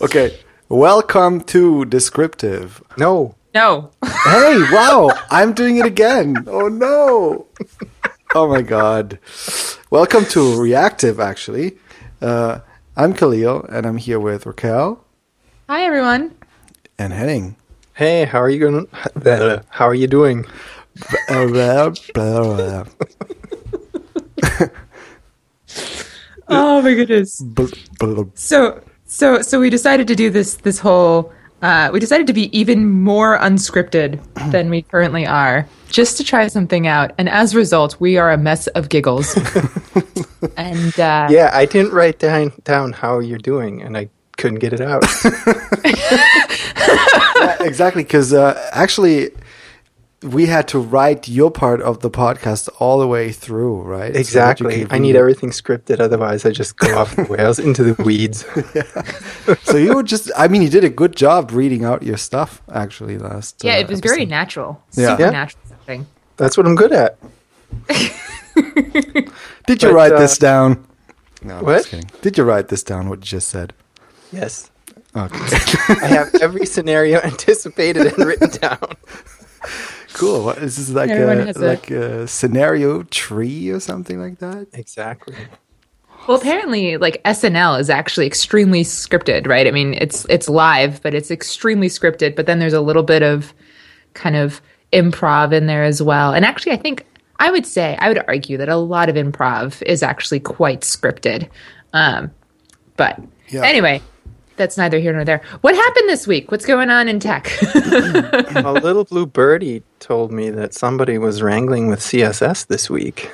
Okay. Welcome to Descriptive. No. No. Hey, wow. I'm doing it again. Oh no. Oh my god. Welcome to Reactive, actually. Uh, I'm Kahlil, and I'm here with Raquel Hi, everyone. and Henning. Hey, how are you going? How are you doing? Oh my goodness. Blah, blah. So, so, so we decided to do this. This whole. Uh, we decided to be even more unscripted than we currently are, just to try something out. And as a result, we are a mess of giggles. and uh, Yeah, I didn't write down down how you're doing, and I couldn't get it out. Yeah, exactly, because uh, actually, we had to write your part of the podcast all the way through, right? So that you exactly. could I need read- everything scripted, otherwise I just go off the rails into the weeds. So you were just, I mean, you did a good job reading out your stuff, actually, last. yeah, uh, it was very natural, Yeah. super Yeah. natural something. That's what I'm good at. Did you But, write uh, this down? No, I'm what? just kidding. Did you write this down? What you just said? Yes. Okay, I have every scenario anticipated and written down. Cool. What, is this like Everyone a has a- like a scenario tree or something like that? Exactly. Well, apparently, like SNL is actually extremely scripted, right? I mean, it's it's live, but it's extremely scripted. But then there's a little bit of kind of improv in there as well. And actually, I think I would say I would argue that a lot of improv is actually quite scripted. Um, but Yeah. anyway, that's neither here nor there. What happened this week? What's going on in tech? A little blue birdie told me that somebody was wrangling with CSS this week.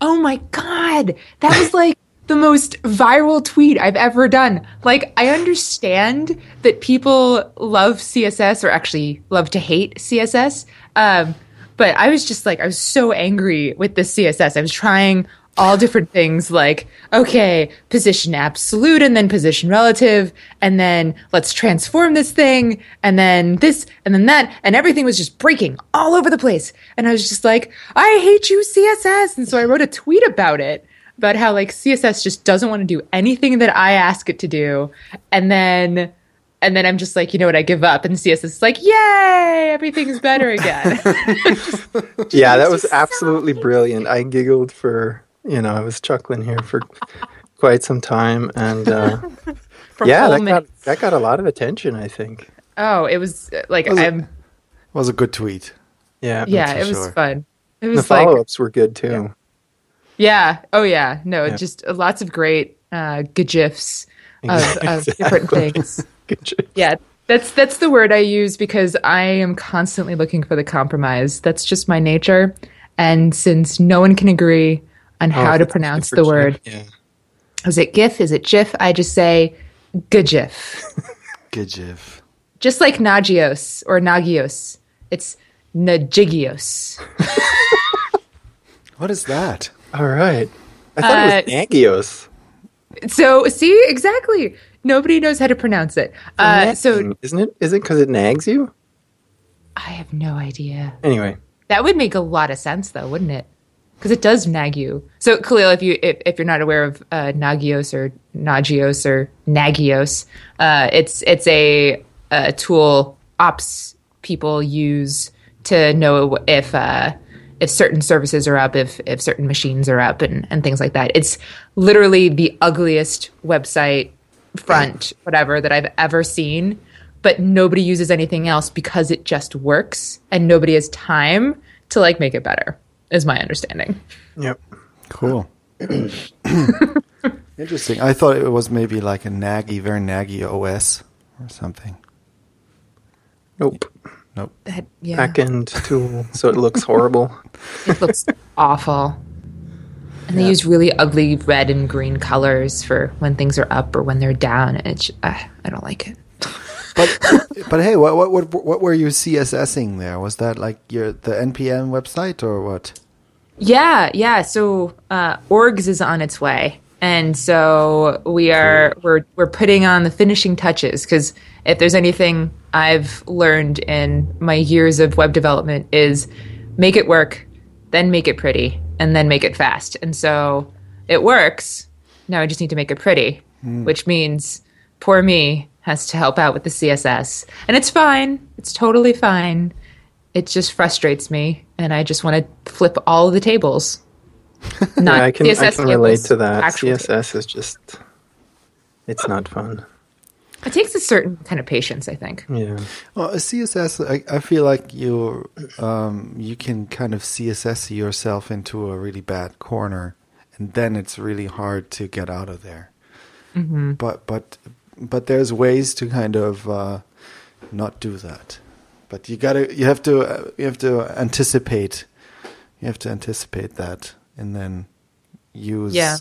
Oh my god, that was like the most viral tweet I've ever done. Like, I understand that people love CSS or actually love to hate CSS, um, but I was just like, I was so angry with the CSS. I was trying all different things like, okay, position absolute and then position relative, and then let's transform this thing, and then this, and then that, and everything was just breaking all over the place. And I was just like, I hate you, CSS. And so I wrote a tweet about it, about how like CSS just doesn't want to do anything that I ask it to do. And then, and then I'm just like, you know what, I give up. And CSS is like, yay, everything's better again. Yeah, that was absolutely brilliant. I giggled for, you know, I was chuckling here for quite some time. And uh, yeah, whole that got, that got a lot of attention, I think. Oh, it was uh, like Was it- I'm Was a good tweet. Yeah. yeah, it was sure. fun. It The was like follow ups were good too. yeah, oh yeah, no, Yeah. just uh, lots of great uh gifs of, of different things. Yeah, that's that's the word I use because I am constantly looking for the compromise. That's just my nature. And since no one can agree on Oh, how to pronounce the word, cheap. Yeah. is it GIF? Is it GIF? I just say GIF. Good gif. just like Nagios or Nagios. It's Nagigios. What is that? All right. I thought it was Uh, Nagios. So see exactly. Nobody knows how to pronounce it. Uh, so isn't it? Is it because it nags you? I have no idea. Anyway, That would make a lot of sense, though, wouldn't it? Because it does nag you. So, Kahlil, if you if, if you're not aware of uh, Nagios or Nagios or Nagios, uh, it's it's a, a tool ops people use to know if uh, if certain services are up, if if certain machines are up, and and things like that. It's literally the ugliest website front, whatever that I've ever seen. But nobody uses anything else because it just works, and nobody has time to like make it better. Is my understanding. yep. Cool. Interesting. I thought it was maybe like a naggy, very naggy OS or something. Nope. Nope. That yeah, Backend tool, so it looks horrible. it looks awful. And they use really ugly red and green colors for when things are up or when they're down. And it's uh, I don't like it. But but hey, what what what what were you CSSing there? Was that like your the NPM website or what? Yeah, yeah. So uh, orgs is on its way, and so we are we're we're putting on the finishing touches because if there's anything I've learned in my years of web development is make it work, then make it pretty, and then make it fast. And so it works. Now I just need to make it pretty, which means poor me has to help out with the CSS. And it's fine. It's totally fine. It just frustrates me and I just want to flip all of the tables. Not yeah, I can, I CSS can relate tables, to that. CSS tables. is just, it's not fun. It takes a certain kind of patience, I think. Yeah. Well, a CSS, I, I feel like you um, you can kind of CSS yourself into a really bad corner, and then it's really hard to get out of there. But but but there's ways to kind of uh, not do that. But you gotta you have to uh, you have to anticipate you have to anticipate that, and then use Yeah.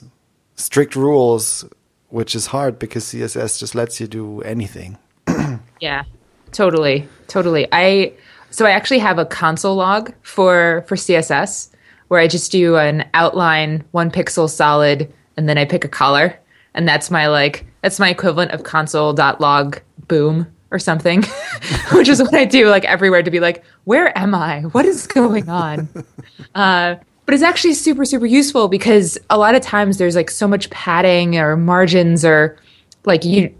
strict rules, which is hard because CSS just lets you do anything. Yeah, totally, totally. I so I actually have a console log for for CSS where I just do an outline, one pixel solid, and then I pick a color, and that's my like that's my equivalent of console.log boom or something, which is what I do like everywhere to be like, where am I? What is going on? Uh, but it's actually super super useful because a lot of times there's like so much padding or margins or like you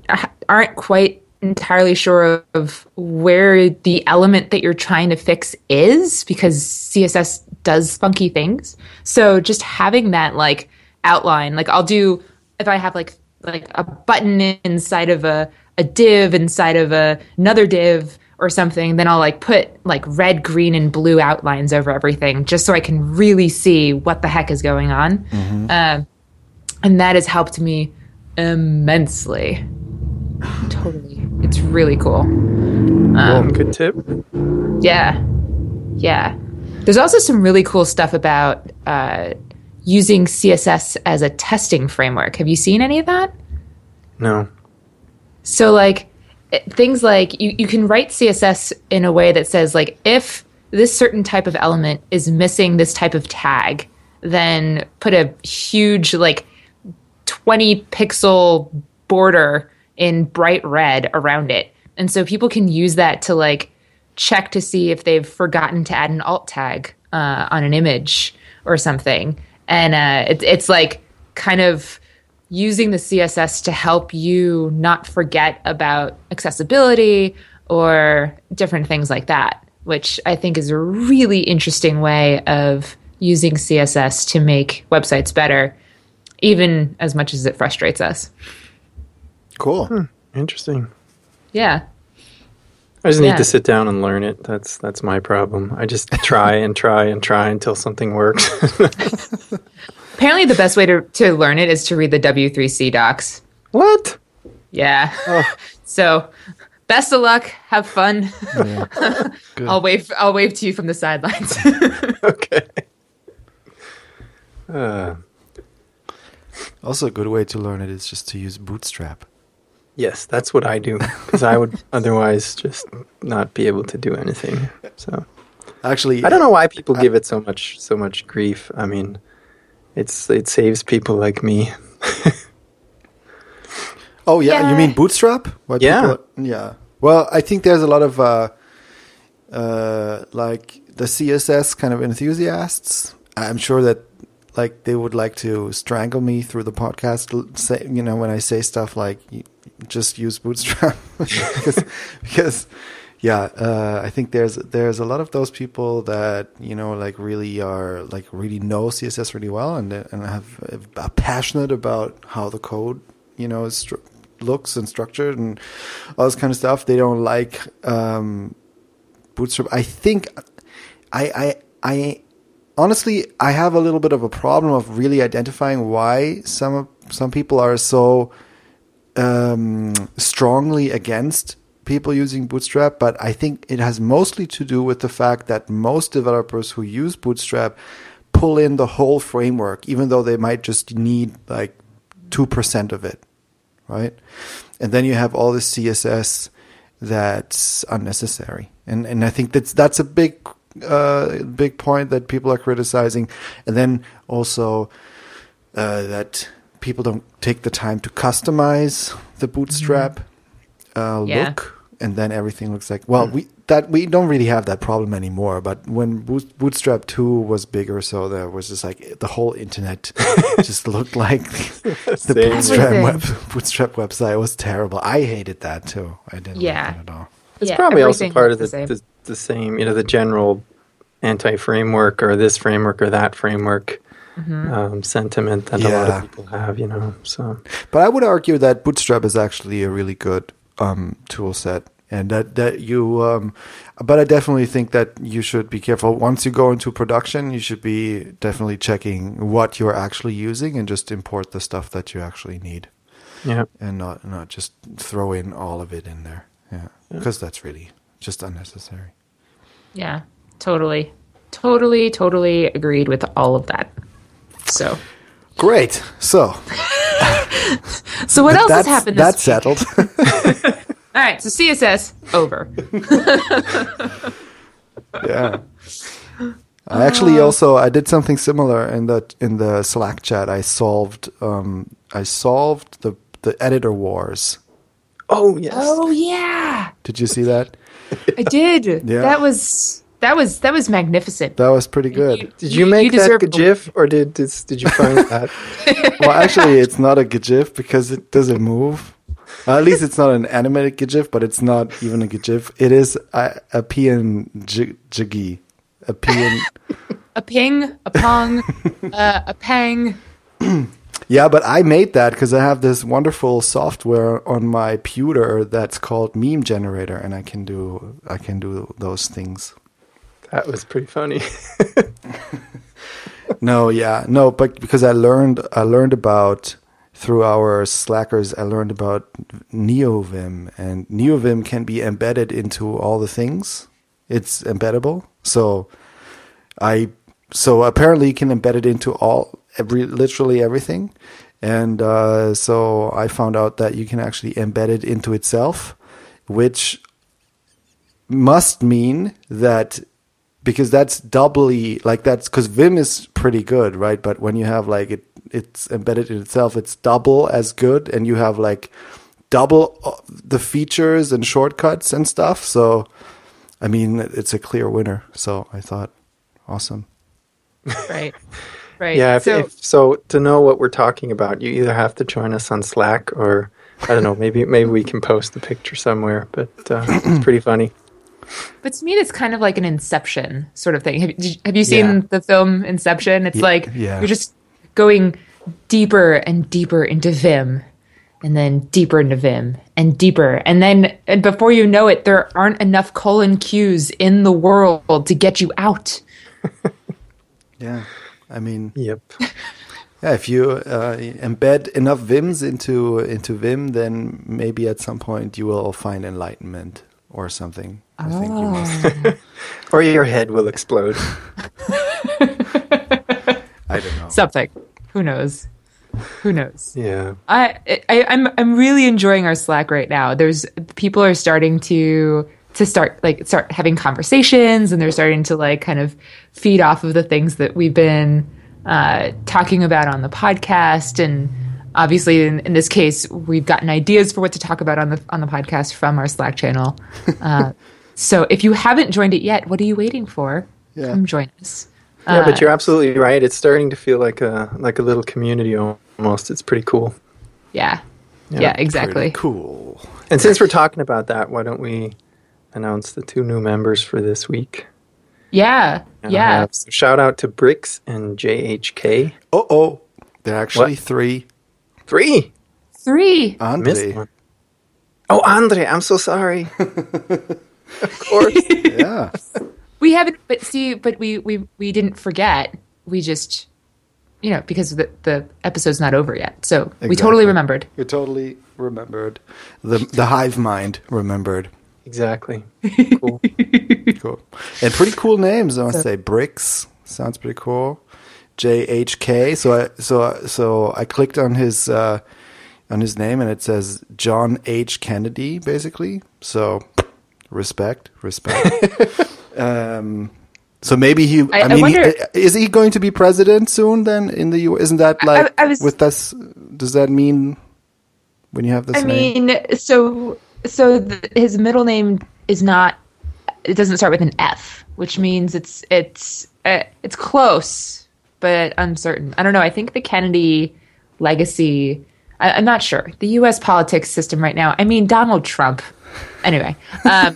aren't quite entirely sure of where the element that you're trying to fix is because css does funky things so just having that like outline like i'll do if i have like like a button inside of a, a div inside of a, another div or something then i'll like put like red green and blue outlines over everything just so i can really see what the heck is going on. Um, and that has helped me immensely. Totally. It's really cool. Well, good tip. yeah. Yeah. There's also some really cool stuff about uh, using css as a testing framework. Have you seen any of that? No. so like it- things like you, you can write css in a way that says like if this certain type of element is missing this type of tag then put a huge like 20 pixel border in bright red around it. And so people can use that to like check to see if they've forgotten to add an alt tag uh, on an image or something and uh, it, it's like kind of using the css to help you not forget about accessibility or different things like that which i think is a really interesting way of using css to make websites better even as much as it frustrates us Cool. Interesting. yeah I just need Yeah. to sit down and learn it. That's that's my problem. I just try and try and try until something works. apparently the best way to, to learn it is to read the w3c docs what? yeah so best of luck have fun i'll wave i'll wave to you from the sidelines Okay. Uh, Also, a good way to learn it is just to use Bootstrap. Yes, that's what I do because I would otherwise just not be able to do anything. So Actually, I don't know why people give it so much so much grief. I mean, it's it saves people like me. Oh yeah, you mean Bootstrap? Why Yeah. people- yeah. Well, I think there's a lot of uh, uh, like the CSS kind of enthusiasts. I'm sure that like they would like to strangle me through the podcast. Say you know when I say stuff like y- just use Bootstrap because because yeah, uh, I think there's there's a lot of those people that you know like really are like really know CSS really well and and have are passionate about how the code you know is stru- looks and structured and all this kind of stuff. They don't like um, Bootstrap. I think I I I honestly I have a little bit of a problem of really identifying why some some people are so um, strongly against people using Bootstrap, but I think it has mostly to do with the fact that most developers who use Bootstrap pull in the whole framework, even though they might just need like 2% of it, right? And then you have all the CSS that's unnecessary. And, and I think that's, that's a big, uh, big point that people are criticizing. And then also, uh, that people don't take the time to customize the bootstrap uh, Yeah. look, and then everything looks like. Well, we that we don't really have that problem anymore. But when Boot- Bootstrap two was bigger, so there was just like the whole internet just looked like the Same. Bootstrap web, Bootstrap website. It was terrible. I hated that too. I didn't Yeah. like that at all. It's Yeah, probably also part of looked the, the the, the, same, you know, the general anti-framework or this framework or that framework um, sentiment that a lot of people have, you know. So But I would argue that Bootstrap is actually a really good um, tool set, and that that you. Um, but I definitely think that you should be careful once you go into production. You should be definitely checking what you're actually using and just import the stuff that you actually need, yeah, and not not just throw in all of it in there. Yeah, because that's really just unnecessary. Yeah, totally. Totally, totally agreed with all of that. So, Great. So so what else has happened this that's settled. All right, so CSS over. yeah. I actually also I did something similar in the in the Slack chat. I solved um I solved the the editor wars. Oh yes. Oh yeah, Did you see that? I did. Yeah. That was that was that was magnificent. That was pretty good. Did you make that a- GIF or did did, did you find that? well, actually, it's not a GIF because it doesn't move. Uh, at least it's not an animated GIF, but it's not even a GIF. It is a, a PNG, a PN. A ping, a pong, uh, a pang. Yeah, but I made that because I have this wonderful software on my pewter that's called Meme Generator, and I can do I can do those things. That was pretty funny. No, yeah, no, but because I learned I learned about through our Slackers, I learned about NeoVim, and NeoVim can be embedded into all the things. It's embeddable, so I so apparently you can embed it into all every literally everything, and uh, so I found out that you can actually embed it into itself, which must mean that because that's doubly like that's because Vim is pretty good, right? But when you have like it, it's embedded in itself, it's double as good, and you have like double uh, the features and shortcuts and stuff. So, I mean, it's a clear winner. So I thought, awesome. Right. Right. yeah. If, so, if, so to know what we're talking about, you either have to join us on Slack or I don't know. Maybe maybe we can post the picture somewhere. But uh, it's pretty funny. But to me, it's kind of like an Inception sort of thing. Have, did you- have you seen Yeah. the film Inception? It's Ye- like yeah. you're just going deeper and deeper into Vim, and then deeper into Vim, and deeper, and then and before you know it, there aren't enough colon Qs in the world to get you out. Yeah. I mean, Yep. yeah, if you uh, embed enough Vims into into Vim, then maybe at some point you will find enlightenment or something. I think you must. Or your head will explode. I don't know. Something. Who knows? Who knows? Yeah. I, I I'm I'm really enjoying our Slack right now. There's people are starting to to start like start having conversations and they're starting to like kind of feed off of the things that we've been uh, talking about on the podcast and obviously in, in this case we've gotten ideas for what to talk about on the on the podcast from our Slack channel. Uh, so if you haven't joined it yet, what are you waiting for? Yeah. Come join us. Yeah, but you're uh, absolutely right. It's starting to feel like a like a little community almost. It's pretty cool. Yeah. Yeah, Yeah, exactly. cool. And since we're talking about that, why don't we announce the two new members for this week? Yeah. And Yeah. so shout out to Bricks and JHK. Oh, oh, there are actually What? three. Three. Three. Andre. Oh, Andre, I'm so sorry. of course. Yeah. We haven't, but see, but we we we didn't forget. We just, you know, because the the episode's not over yet, so we totally remembered. You totally remembered. The the hive mind remembered. Exactly. Cool. Cool. And pretty cool names, I must say. Bricks sounds pretty cool. JHK. So I so so I clicked on his uh on his name and it says John H Kennedy basically. So respect, respect. um so maybe he. I, I- I mean, wonder- he- is he going to be president soon? Then in the U. Isn't that like I was- with this? Does that mean when you have this I name? mean, so so th- his middle name is not it doesn't start with an F, which means it's it's uh, it's close but uncertain. I don't know. I think the Kennedy legacy. I'm not sure. The U.S. politics system right now. I mean, Donald Trump. Anyway, um,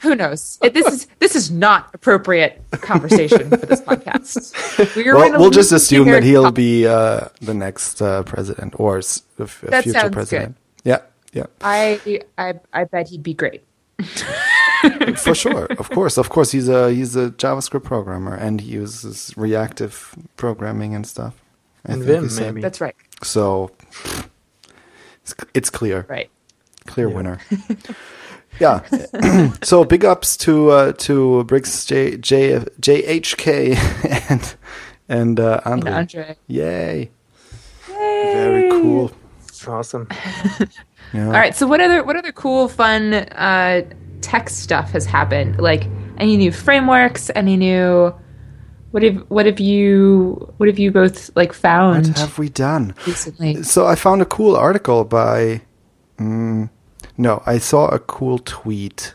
who knows? This is this is not appropriate conversation for this podcast. We are Well, gonna we'll just assume that he'll to- be uh, the next uh, president or s- a f- a That future sounds president. Yeah, yeah, I I I bet he'd be great. for sure. Of course, of course. He's a he's a JavaScript programmer and he uses reactive programming and stuff. I And think Vim, maybe. That's right. So it's, it's clear, Right. Clear Yeah. winner. yeah. so big ups to uh, to Briggs J J JHK and and uh, And Andre. Andre. Yay! Very cool. Awesome. Yeah. All right. So what other what other cool, fun uh, tech stuff has happened? Like any new frameworks? Any new? What have what have you what have you both like found What have we done? recently? So I found a cool article by. Mm, no, I saw a cool tweet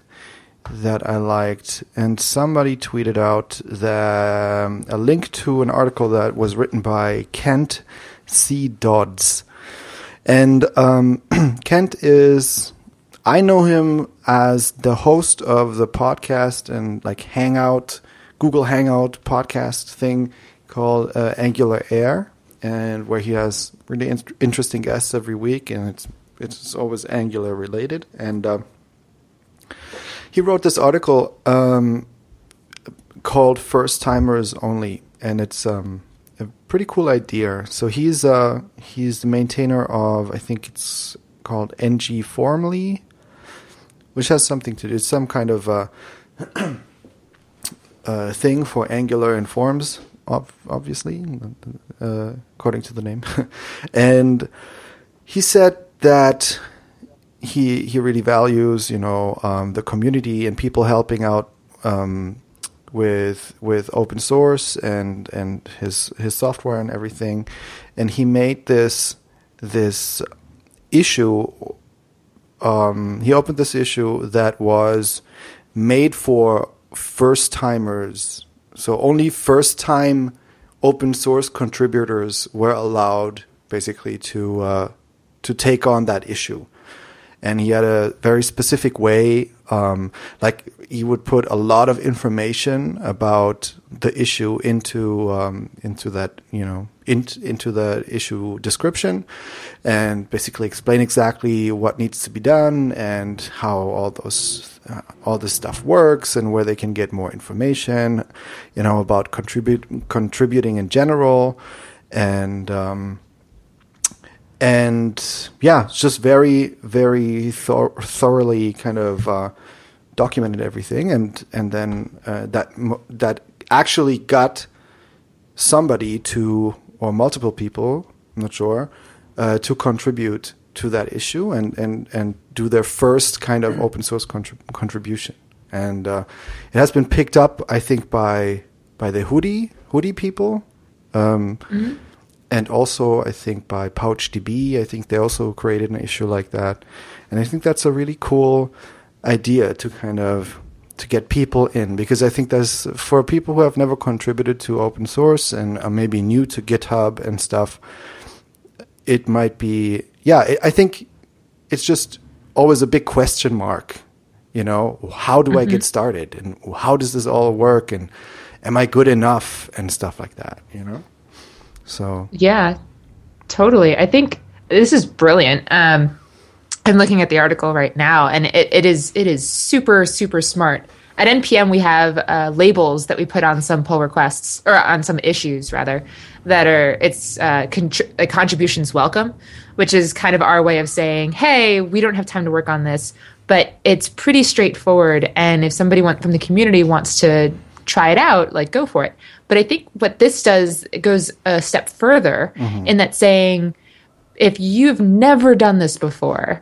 that I liked, and somebody tweeted out the, um, a link to an article that was written by Kent C. Dodds. And um, Kent is, I know him as the host of the podcast and like Hangout, Google Hangout podcast thing called uh, Angular Air, and where he has really in- interesting guests every week, and it's it's always Angular related. And uh, he wrote this article um, called First Timers Only, and it's um, a pretty cool idea. So he's uh, he's the maintainer of I think it's called NG Formly, which has something to do. It's some kind of uh, uh, thing for Angular and Forms, ob- obviously, uh, according to the name. and he said that he he really values you know um, the community and people helping out um, with with open source and and his his software and everything, and he made this this issue. Um, he opened this issue that was made for first timers. So only first time open source contributors were allowed basically to uh, to take on that issue. And he had a very specific way, um, like he would put a lot of information about the issue into um, into that you know in, into the issue description, and basically explain exactly what needs to be done and how all those uh, all this stuff works and where they can get more information, you know about contribute contributing in general, and um, and yeah, it's just very, very thor- thoroughly kind of uh, documented everything, and and then uh, that that actually got somebody to or multiple people, I'm not sure, uh, to contribute to that issue and and and do their first kind of open source contrib- contribution, and uh, it has been picked up, I think, by by the hoodie hoodie people. Um, and also I think by PouchDB, I think they also created an issue like that, and I think that's a really cool idea to kind of to get people in because I think there's for people who have never contributed to open source and are maybe new to GitHub and stuff, it might be yeah. I think it's just always a big question mark. You know, how do I mm-hmm. get started and how does this all work and am I good enough and stuff like that. You know. So Yeah, totally. I think this is brilliant. Um, I'm looking at the article right now, and it, it is it is super super smart. At npm, we have uh, labels that we put on some pull requests or on some issues rather that are it's uh, contr- uh, contributions welcome, which is kind of our way of saying, hey, we don't have time to work on this, but it's pretty straightforward. And if somebody want, from the community wants to try it out, like go for it. But I think what this does it goes a step further in that saying, if you've never done this before,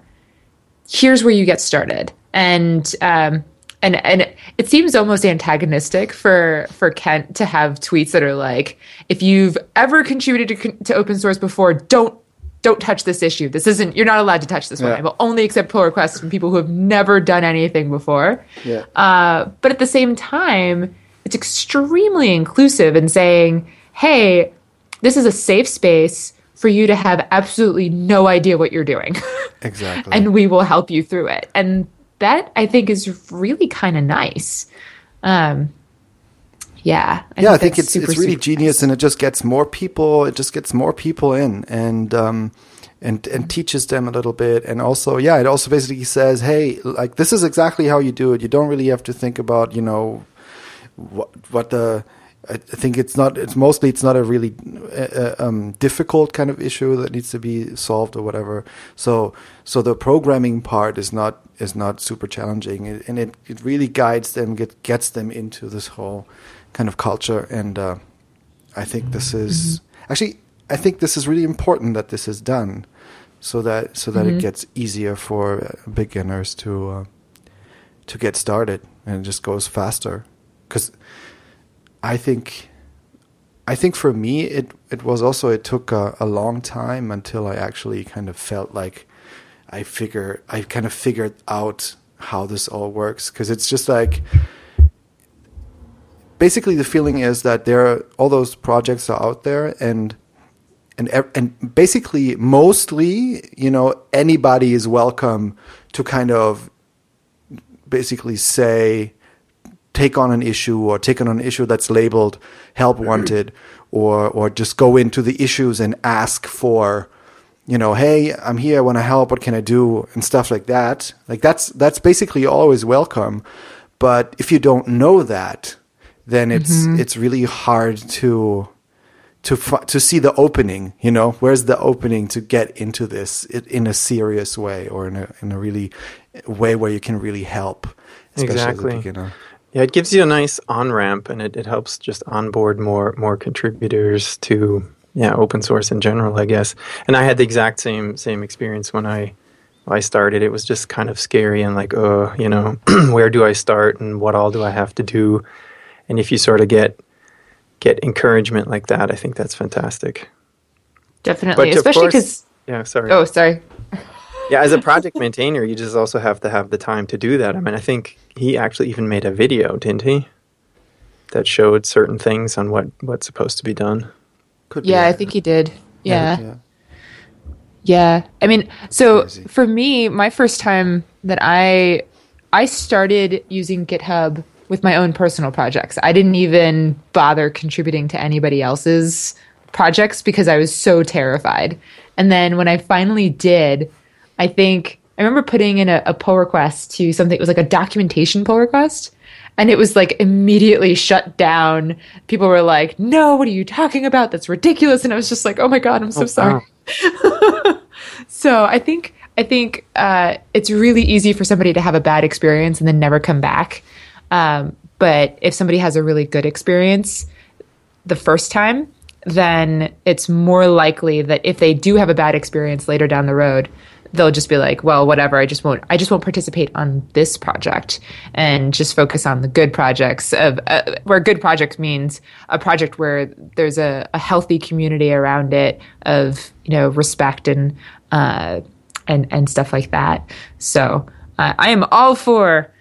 here's where you get started. And um, and and it seems almost antagonistic for for Kent to have tweets that are like, if you've ever contributed to, to open source before, don't don't touch this issue. This isn't. You're not allowed to touch this one. I will only accept pull requests from people who have never done anything before. Yeah. Uh, but at the same time, it's extremely inclusive in saying, "Hey, this is a safe space for you to have absolutely no idea what you're doing, Exactly. and we will help you through it." And that I think is really kind of nice. Um, yeah. yeah, I think it's super, it's really genius, and it just gets more people. It just gets more people in, and um, and and teaches them a little bit, and also, yeah, it also basically says, hey, like this is exactly how you do it. You don't really have to think about, you know, what what the. I think it's not. It's mostly. It's not a really uh, uh, um, difficult kind of issue that needs to be solved or whatever. So, so the programming part is not is not super challenging, It- and it, it really guides them, get, gets them into this whole kind of culture. And uh, I think this is actually. I think this is really important that this is done, so that so that it gets easier for beginners to uh, to get started, and it just goes faster. Because I think I think for me it it was also it took a, a long time until I actually kind of felt like I figure I kind of figured out how this all works. Because it's just like basically the feeling is that there are all those projects are out there and and and basically mostly you know anybody is welcome to kind of basically say take on an issue or take on an issue that's labeled help wanted or or just go into the issues and ask for you know hey i'm here i want to help what can i do and stuff like that. Like that's that's basically always welcome. But if you don't know that then it's mm-hmm. it's really hard to to to see the opening you know? Where's the opening to get into this in a serious way or in a in a really way where you can really help especially Exactly. as a beginner Yeah, it gives you a nice on ramp, and it, it helps just onboard more more contributors to yeah open source in general, I guess. And I had the exact same same experience when I I started. It was just kind of scary and like, oh, you know, where do I start and what all do I have to do? And if you sort of get get encouragement like that, I think that's fantastic. Definitely, But especially because. Yeah, sorry. Oh, sorry. Yeah, as a project maintainer, you just also have to have the time to do that. I mean, I think he actually even made a video, didn't he? That showed certain things on what what's supposed to be done. Could be Yeah, I think he did. Yeah. yeah. Yeah. I mean, so Crazy. for me, my first time that I I started using GitHub with my own personal projects. I didn't even bother contributing to anybody else's projects because I was so terrified. And then when I finally did, I think I remember putting in a, a pull request to something. It was like a documentation pull request. And it was like immediately shut down. People were like, no, what are you talking about? That's ridiculous. And I was just like, oh my God, I'm so sorry. wow. So I think I think uh, it's really easy for somebody to have a bad experience and then never come back. Um, but if somebody has a really good experience the first time, then it's more likely that if they do have a bad experience later down the road, they'll just be like, "Well, whatever. I just won't. I just won't participate on this project and just focus on the good projects of uh, where good project means a project where there's a, a healthy community around it of you know respect and uh, and and stuff like that. So uh, I am all for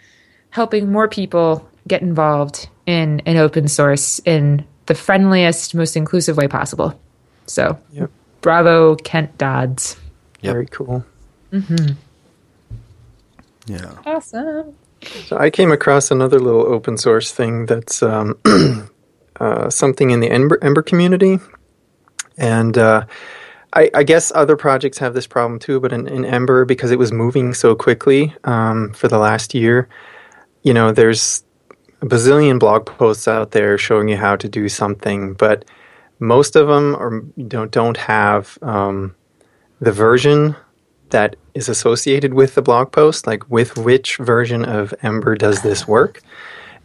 helping more people get involved in an open source in the friendliest, most inclusive way possible. So, Yep. bravo, Kent Dodds. Yep. Very cool. Yeah. Awesome. So I came across another little open source thing that's um, uh, something in the Ember, Ember community, and uh, I, I guess other projects have this problem too. But in, in Ember, because it was moving so quickly um, for the last year, you know, there's a bazillion blog posts out there showing you how to do something, but most of them are don't don't have um, the version that is associated with the blog post, like with which version of Ember does this work,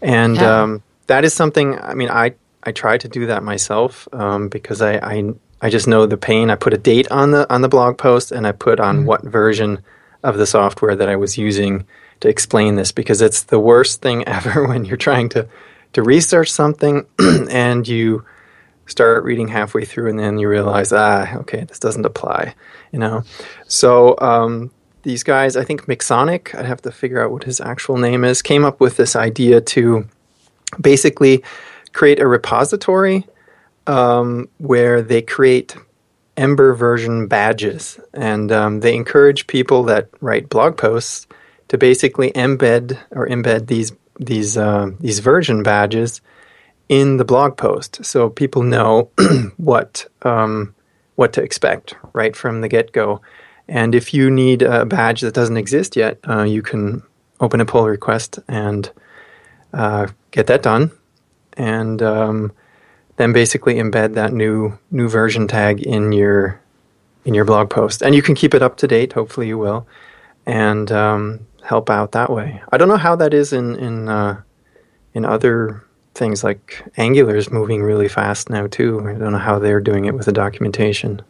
and Yeah. um, that is something. I mean, I I try to do that myself um, because I, I I just know the pain. I put a date on the on the blog post, and I put on what version of the software that I was using to explain this because it's the worst thing ever when you're trying to to research something and you start reading halfway through and then you realize, ah, okay, this doesn't apply, you know. So um, these guys, I think Mixonic, I'd have to figure out what his actual name is, came up with this idea to basically create a repository um, where they create Ember version badges, and um, they encourage people that write blog posts to basically embed or embed these these uh, these version badges in the blog post, so people know what um, what to expect right from the get go. And if you need a badge that doesn't exist yet, uh, you can open a pull request and uh, get that done, and um, then basically embed that new new version tag in your in your blog post, and you can keep it up to date. Hopefully, you will, and um, help out that way. I don't know how that is in in uh, in other things like Angular is moving really fast now too. I don't know how they're doing it with the documentation.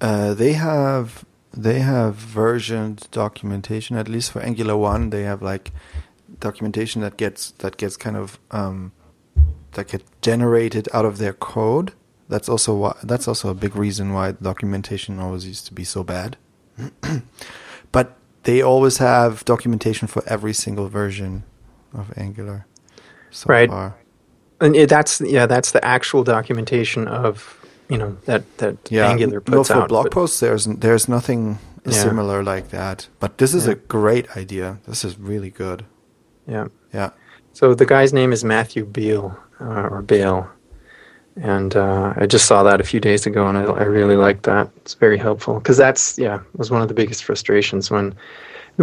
Uh, they have they have versioned documentation. At least for Angular one, they have like documentation that gets that gets kind of um, that get generated out of their code. That's also why that's also a big reason why documentation always used to be so bad. but they always have documentation for every single version of Angular. So right. Far. And it, that's yeah, that's the actual documentation of you know that that yeah. Angular puts no, for out. blog posts, there's there's nothing Yeah. similar like that. But this is Yeah. a great idea. This is really good. yeah. Yeah. So the guy's name is Matthew Beale uh, or Bale, and uh, I just saw that a few days ago, and I, I really like that. It's very helpful because that's yeah was one of the biggest frustrations when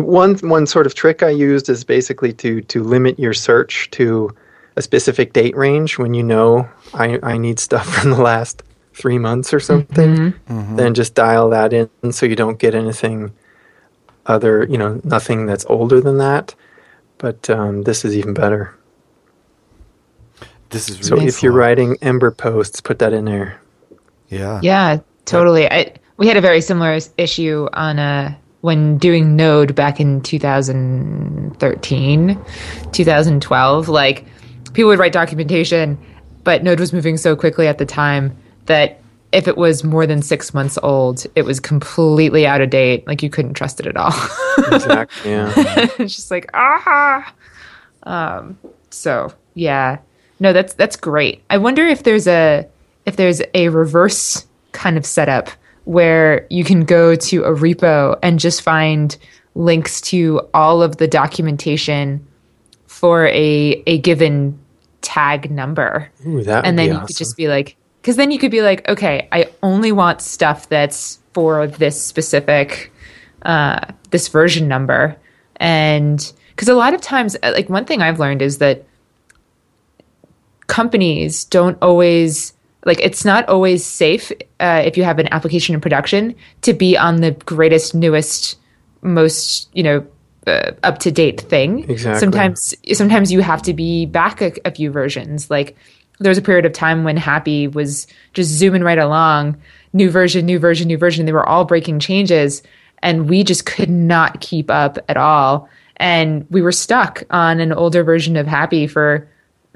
one one sort of trick I used is basically to to limit your search to a specific date range when you know I I need stuff from the last three months or something. Then just dial that in so you don't get anything other you know nothing that's older than that. But um, this is even better. This is So really if you're writing Ember posts, put that in there. Yeah. Yeah, totally. I we had a very similar issue on uh when doing Node back in 2013, 2012. Like people would write documentation, but Node was moving so quickly at the time that if it was more than six months old, it was completely out of date. Like you couldn't trust it at all. Exactly. Yeah. it's just like ah. Um, so yeah, no, that's that's great. I wonder if there's a if there's a reverse kind of setup where you can go to a repo and just find links to all of the documentation for a a given tag number Ooh, and then you awesome. could just be like because then you could be like okay i only want stuff that's for this specific uh, this version number and because a lot of times uh, like one thing i've learned is that companies don't always like it's not always safe uh, if you have an application in production to be on the greatest newest most you know uh, up to date thing Exactly. sometimes sometimes you have to be back a, a few versions like there was a period of time when hapi was just zooming right along new version new version new version they were all breaking changes and we just could not keep up at all and we were stuck on an older version of hapi for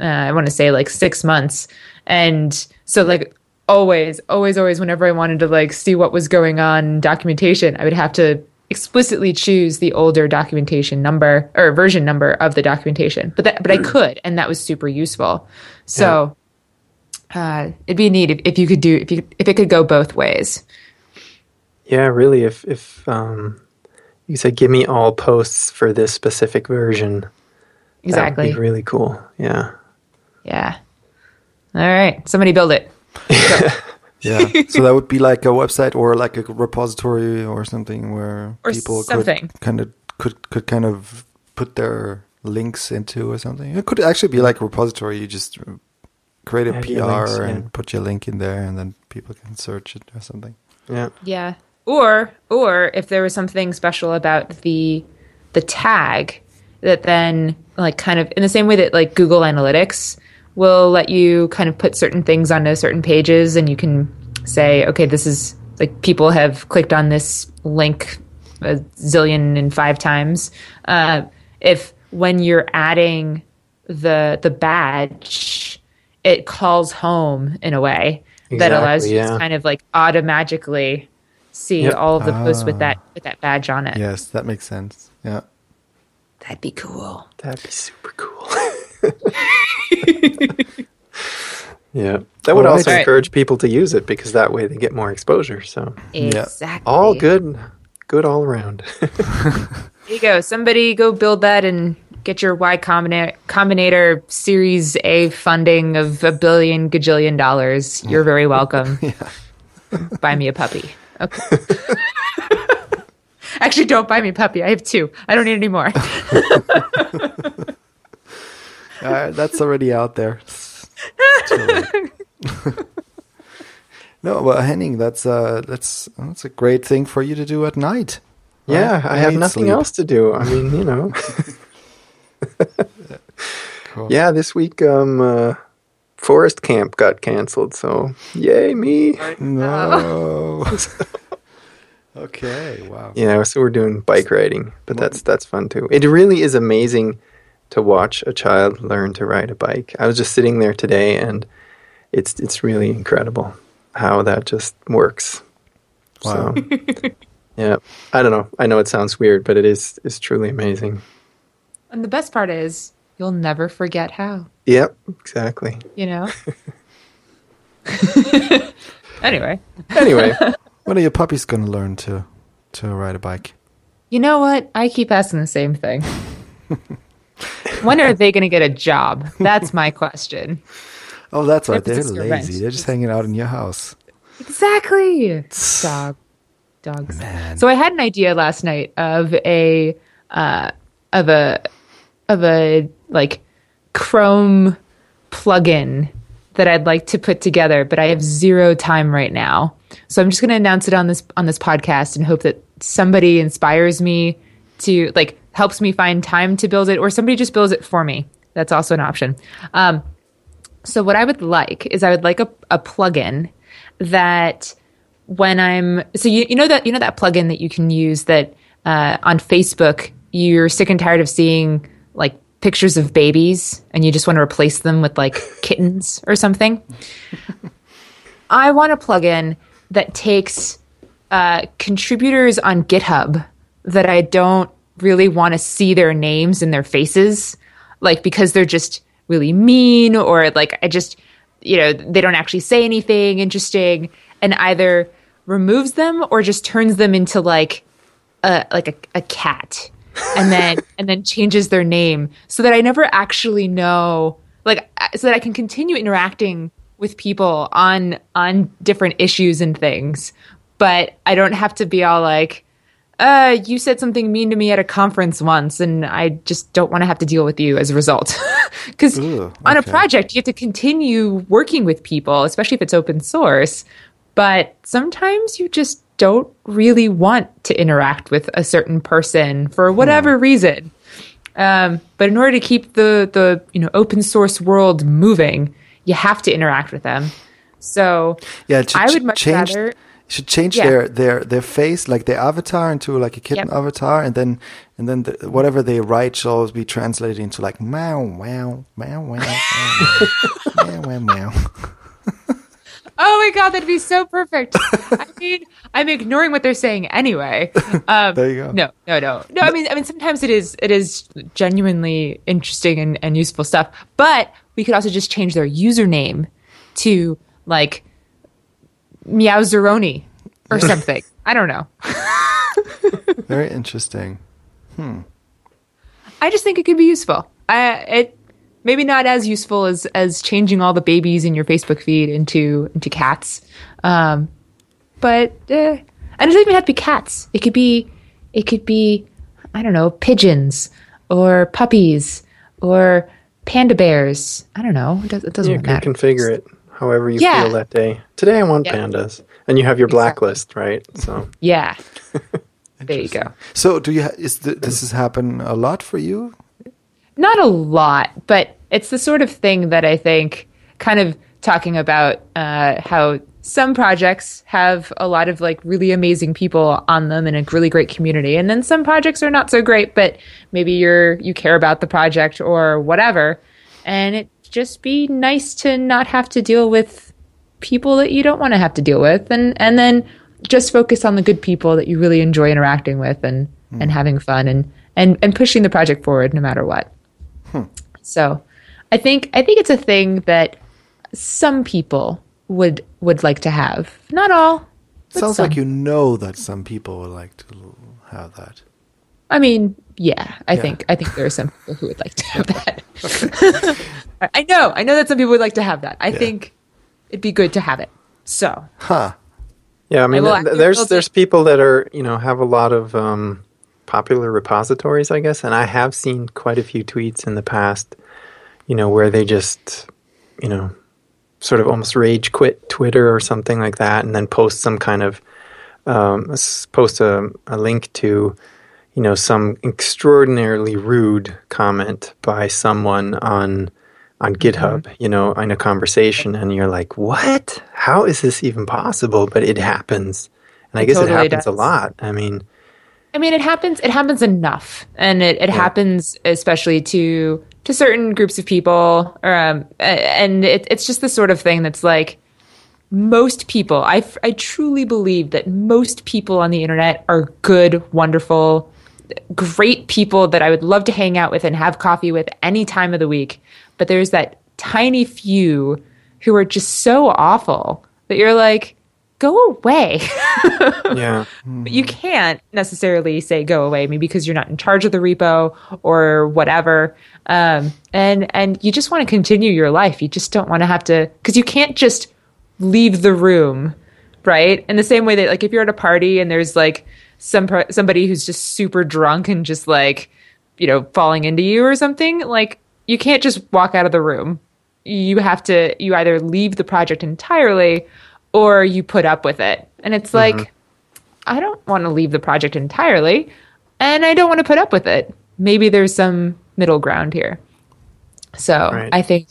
uh, I want to say like six months. And so like always, always, always, whenever I wanted to like see what was going on in documentation, I would have to explicitly choose the older documentation number or version number of the documentation. But that, but I could, and that was super useful. So uh, it'd be neat if, if you could do if you if it could go both ways. Yeah, really. If if um, you said, "Give me all posts for this specific version," that would Exactly. be really cool. Yeah. Yeah. All right. Somebody build it. Yeah. so that would be like a website or like a repository or something where Or people something. could kind of could could kind of put their links into or something. It could actually be like a repository. You just create a Add PR your links, yeah. and put your link in there, and then people can search it or something. Yeah. Yeah. Or or if there was something special about the the tag that then like kind of in the same way that like Google Analytics will let you kind of put certain things onto certain pages and you can say, okay, this is like people have clicked on this link a zillion and five times. Uh, if when you're adding the the badge, it calls home in a way that allows you yeah. to kind of like automatically see Yep. all of the posts with Ah. that with that badge on it. Yes, that makes sense. Yeah. That'd be cool. That'd be super cool. yeah. That would All right. also Alright. encourage people to use it because that way they get more exposure. So Yeah. All good, good all around. There you go. Somebody go build that and get your Y Combina- Combinator Series A funding of a billion gajillion dollars. You're very welcome. buy me a puppy. Okay. Actually, don't buy me a puppy. I have two. I don't need any more. Uh, that's already out there. No, but Henning, that's uh, that's that's a great thing for you to do at night. yeah, I have nothing sleep. else to do. I mean, you know. Cool. Yeah, this week um uh, forest camp got canceled, so yay me. No. okay. Wow. Yeah, so we're doing bike riding, but that's that's fun too. It really is amazing to watch a child learn to ride a bike. I was just sitting there today and it's it's really incredible how that just works. Wow. So yeah, I don't know. I know it sounds weird, but it is is truly amazing. and the best part is, you'll never forget how. Yep, exactly. You know. anyway, Anyway, When are your puppies going to learn to to ride a bike? you know what? I keep asking the same thing. When are they going to get a job? That's my question. Oh, that's right. If it's They're lazy. They're just hanging out in your house. Exactly. Dog. Dogs. Man. So I had an idea last night of a uh, of a of a like Chrome plugin that I'd like to put together, but I have zero time right now. So I'm just going to announce it on this on this podcast and hope that somebody inspires me to like helps me find time to build it, or somebody just builds it for me. That's also an option. Um, so what I would like is I would like a, a plugin that when I'm so you, you know that you know that plugin that you can use that uh, on Facebook you're sick and tired of seeing like pictures of babies and you just want to replace them with like kittens or something. I want a plugin that takes uh, contributors on GitHub that I don't really want to see their names and their faces, like because they're just really mean or like I just, you know, they don't actually say anything interesting, and either removes them or just turns them into like a like a, a cat, and then and then changes their name so that I never actually know, like, so that I can continue interacting with people on on different issues and things, but I don't have to be all like, uh, you said something mean to me at a conference once, and I just don't want to have to deal with you as a result. Because Ooh, on a project, you have to continue working with people, especially if it's open source. But sometimes you just don't really want to interact with a certain person for whatever reason. Um, but in order to keep the the you know open source world moving, you have to interact with them. So Yeah, I would much change, rather should change yeah. their their their face like their avatar into like a kitten yep. avatar and then and then the, whatever they write shall always be translated into like meow meow meow meow meow meow meow, meow. Oh my god, that'd be so perfect. I mean, I'm ignoring what they're saying anyway. Um, there you go. No, no, no, no. I mean, I mean, sometimes it is it is genuinely interesting and, and useful stuff. But we could also just change their username to like Meowzeroni or something. I don't know. Very interesting. Hmm. I just think it could be useful. I it maybe not as useful as as changing all the babies in your Facebook feed into into cats, um, but uh, and it doesn't even have to be cats. It could be it could be I don't know pigeons or puppies or panda bears. I don't know. It, does, it doesn't you really can matter. configure it however you Yeah. feel that day. Today I want Yeah. pandas, and you have your blacklist, right? So Yeah. There you go. So, do you ha- is th- this has happened a lot for you? not a lot, but it's the sort of thing that I think kind of talking about uh, how some projects have a lot of like really amazing people on them and a really great community, and then some projects are not so great, but maybe you're you care about the project or whatever, and it just be nice to not have to deal with people that you don't want to have to deal with and and then just focus on the good people that you really enjoy interacting with and hmm. and having fun and and and pushing the project forward no matter what. Hmm. So, I think I think it's a thing that some people would would like to have. Not all. Sounds some. like you know that some people would like to have that. I mean, yeah, I Yeah. think I think there are some people who would like to have that. I know, I know that some people would like to have that. I think it'd be good to have it. So, Huh. Yeah, I mean, will th- there's there's it. people that are you know have a lot of um, popular repositories, I guess, and I have seen quite a few tweets in the past, you know, where they just you know sort of almost rage quit Twitter or something like that, and then post some kind of um, post a, a link to you know some extraordinarily rude comment by someone on on GitHub, you know, in a conversation, and you're like, "What? How is this even possible?" But it happens, and I It guess it totally happens a lot. I mean, I mean, it happens. It happens enough, and it, it happens especially to to certain groups of people. Um, and it, it's just the sort of thing that's like most people. I I truly believe that most people on the internet are good, wonderful, great people that I would love to hang out with and have coffee with any time of the week. But there's that tiny few who are just so awful that you're like, go away. yeah, But you can't necessarily say go away, maybe because you're not in charge of the repo or whatever. Um, and and you just want to continue your life. You just don't want to have to because you can't just leave the room, right? In the same way that like if you're at a party and there's like some somebody who's just super drunk and just like you know falling into you or something, like you can't just walk out of the room. You have to you either leave the project entirely or you put up with it. And it's like mm-hmm. I don't want to leave the project entirely, and I don't want to put up with it. Maybe there's some middle ground here. So Right. I think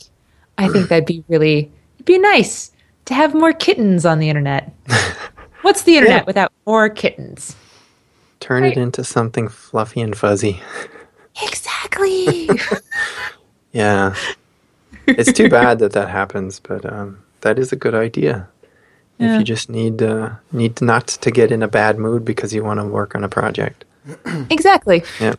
I think that'd be really it'd be nice to have more kittens on the internet. What's the internet Yeah. without more kittens? Turn Right. it into something fluffy and fuzzy. Exactly. Yeah, it's too bad that that happens, but um, that is a good idea. If you just need uh, need not to get in a bad mood because you want to work on a project. exactly. Yeah.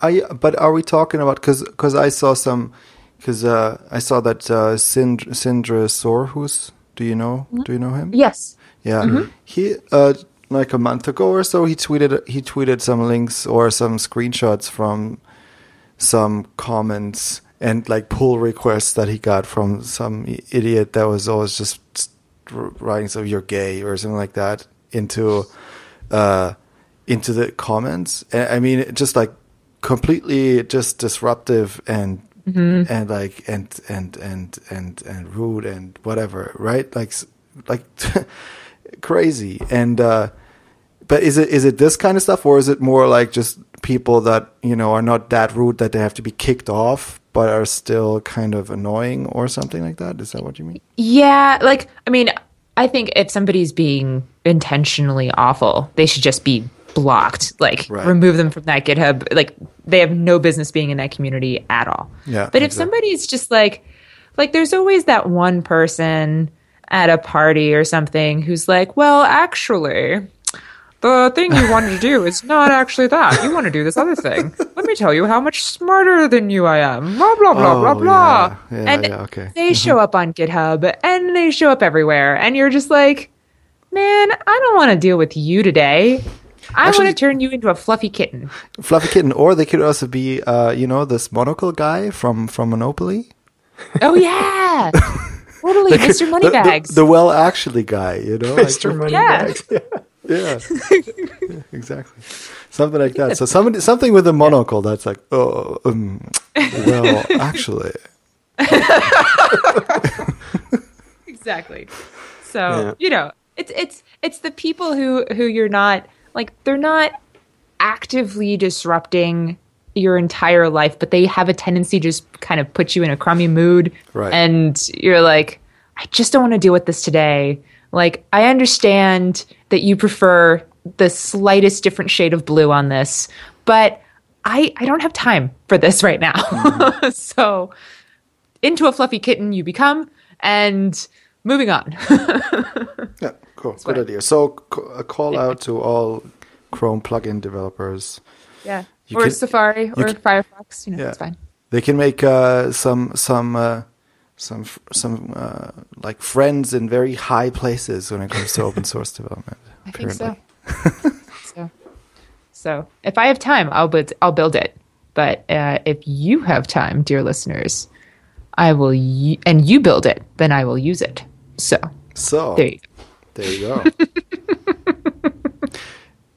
Are you, but are we talking about because because I saw some because uh, I saw that uh, Sind, Sindre Sorhus. Do you know? Do you know him? Yes. Yeah, he uh, like a month ago or so he tweeted he tweeted some links or some screenshots from some comments and like pull requests that he got from some idiot that was always just writing so you're gay or something like that into uh into the comments. And, I mean, just like completely just disruptive and and like and and and and and rude and whatever, right? Like like crazy. And uh but is it is it this kind of stuff or is it more like just people that, you know, are not that rude that they have to be kicked off but are still kind of annoying or something like that? Is that what you mean? Yeah, like I mean, I think if somebody's being intentionally awful, they should just be blocked. Like Right. remove them from that GitHub. Like they have no business being in that community at all. Yeah, But if somebody's just like like there's always that one person at a party or something who's like, "Well, actually, the thing you wanted to do is not actually that. You want to do this other thing. Let me tell you how much smarter than you I am. Blah blah blah blah Oh, blah. yeah. Yeah, and yeah, okay. they show up on GitHub and they show up everywhere, and you're just like, man, I don't want to deal with you today. I Actually- want to turn you into a fluffy kitten. Fluffy kitten, or they could also be, uh, you know, this monocle guy from from Monopoly. Oh yeah, totally, Mr. The- the, Moneybags. the well actually guy, you know, Mr. Yeah. Moneybags. yeah. Yeah, exactly, something like that. So somebody, something with a monocle that's like, oh, um, well, actually, exactly. So Yeah. you know, it's it's it's the people who who you're not like they're not actively disrupting your entire life, but they have a tendency to just kind of put you in a crummy mood, Right. and you're like, I just don't want to deal with this today. Like, I understand that you prefer the slightest different shade of blue on this, but I I don't have time for this right now. so into a fluffy kitten you become, and moving on. Yeah, cool. what Good I- idea. So, a call out to all Chrome plugin developers. yeah. You or can- Safari or can- Firefox. You know, Yeah. it's fine. They can make uh, some some uh, some some uh, like friends in very high places when it comes to open source development. I think so. so, so if I have time, I'll build. I'll build it. But uh, if you have time, dear listeners, I will. U- and you build it, then I will use it. So So there you go. There you go.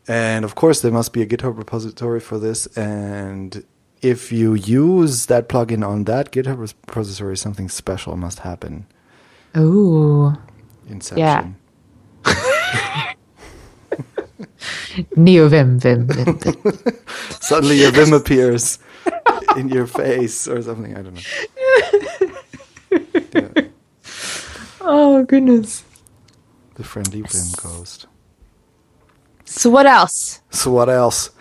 and of course, there must be a GitHub repository for this. And if you use that plugin on that GitHub repository, something special must happen. Ooh, Inception. Neo Vim Vim Vim. Vim. Suddenly a Vim appears in your face or something. I don't know. Yeah, oh goodness. the friendly Vim ghost. So what else? So what else?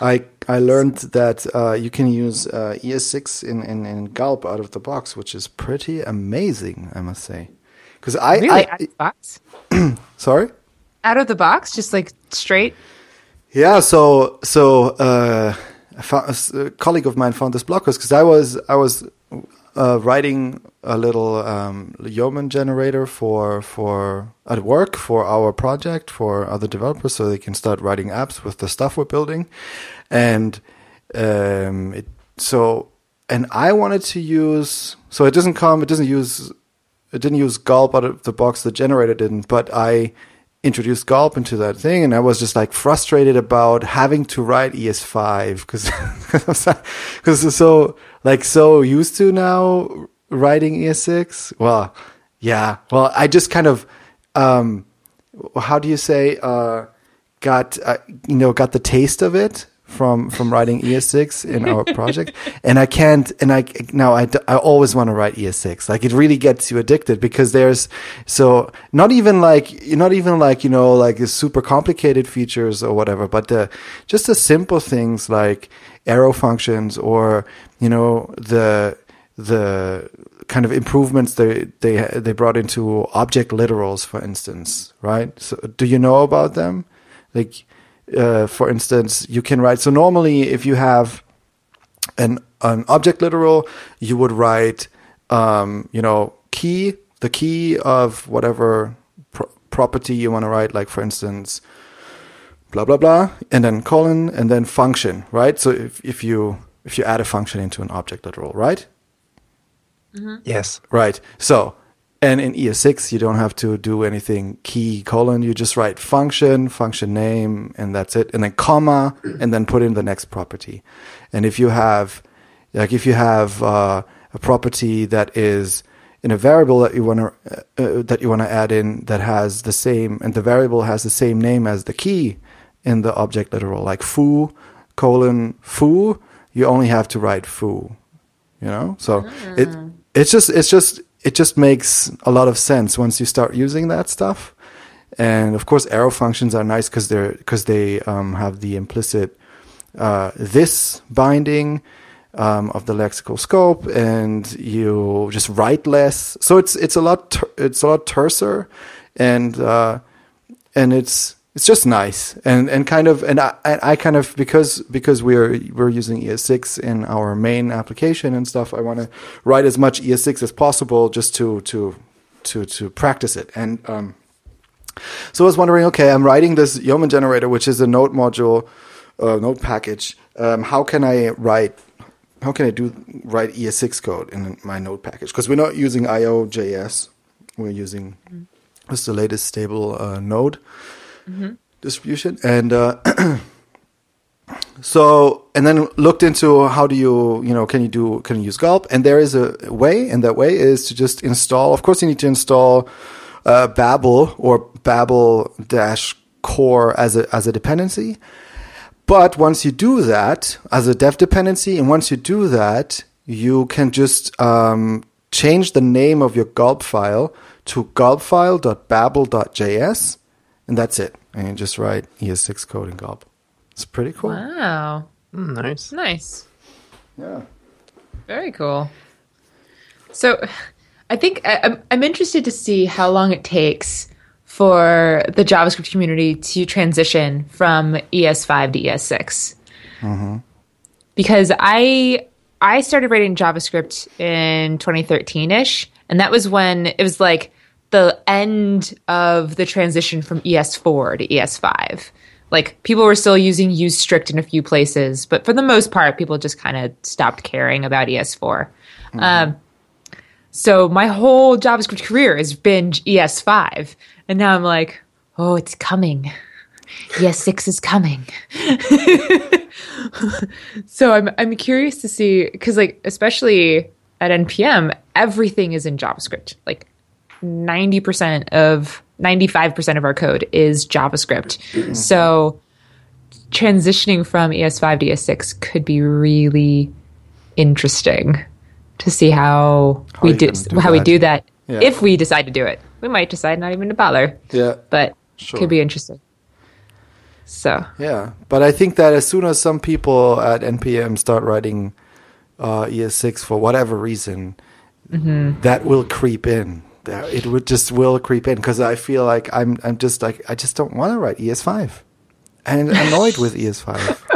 I I learned that uh, you can use uh, ES6 in, in, in Gulp out of the box, which is pretty amazing, I must say. Because I, Really, I out of the box? sorry, Out of the box, just like straight. yeah. So so uh, found, a colleague of mine found this blog post because I was I was uh, writing a little um, Yeoman generator for for at work for our project for other developers, so they can start writing apps with the stuff we're building, and um, it so and I wanted to use so it doesn't come it doesn't use it didn't use gulp out of the box the generator didn't but I introduced gulp into that thing and I was just like frustrated about having to write ES5 because because so like so used to now writing ES6 well yeah. Well I just kind of um how do you say uh got uh, you know got the taste of it from from writing ES6 in our project. And I can't and I now I, I always want to write ES6 like it really gets you addicted because there's so not even like not even like you know like the super complicated features or whatever but the just the simple things like arrow functions or you know the the kind of improvements they they they brought into object literals for instance right? So do you know about them? Like uh, for instance you can write so normally if you have an an object literal you would write um, you know key the key of whatever pro- property you want to write like for instance blah blah blah and then colon and then function right? So if, if you if you add a function into an object literal right Yes. Right. So, and in ES6, you don't have to do anything key colon. You just write function, function name, and that's it. And then comma, and then put in the next property. And if you have, like, if you have uh, a property that is in a variable that you want to uh, that you want to add in that has the same, and the variable has the same name as the key in the object literal, like foo colon foo, you only have to write foo you know so it it's just it's just it just makes a lot of sense once you start using that stuff. And of course arrow functions are nice because they're because they um, have the implicit uh, this binding um, of the lexical scope and you just write less. So it's it's a lot ter- it's a lot terser and uh, and it's it's just nice and and kind of and I, I kind of because because we're we're using ES6 in our main application and stuff I want to write as much ES6 as possible just to to to to practice it. And um so I was wondering okay I'm writing this Yeoman generator which is a node module uh, node package. Um, how can I write how can I do write ES6 code in my node package? Because we're not using IO.js we're using just the latest stable uh, node distribution? And uh, so and then looked into how do you you know can you do can you use gulp? And there is a way and that way is to just install of course you need to install uh, babel or babel dash core as a as a dependency. But once you do that as a dev dependency and once you do that you can just um, change the name of your gulp file to gulpfile.babel.js and that's it and you just write ES6 code in gulp it's pretty cool Wow, Mm, nice. nice, yeah very cool. So I think I- I'm, I'm interested to see how long it takes for the JavaScript community to transition from ES5 to ES6. Because I I started writing JavaScript in 2013ish, and that was when it was like the end of the transition from ES4 to ES5. Like people were still using use strict in a few places, but for the most part, people just kind of stopped caring about ES4. Um, so my whole JavaScript career has been ES5, and now I'm like, oh, it's coming. ES6 is coming. so I'm I'm curious to see because like especially at npm everything is in javascript like 90% of 95% of our code is javascript so transitioning from es5 to es6 could be really interesting to see how, How we do, do how we that. do that Yeah. if we decide to do it we might decide not even to bother Yeah. but Sure. could be interesting so Yeah, but I think that as soon as some people at NPM start writing uh, ES6 for whatever reason, that will creep in. That- It would just will creep in because I feel like I'm I'm just like I just don't want to write ES5, and annoyed with E ES5.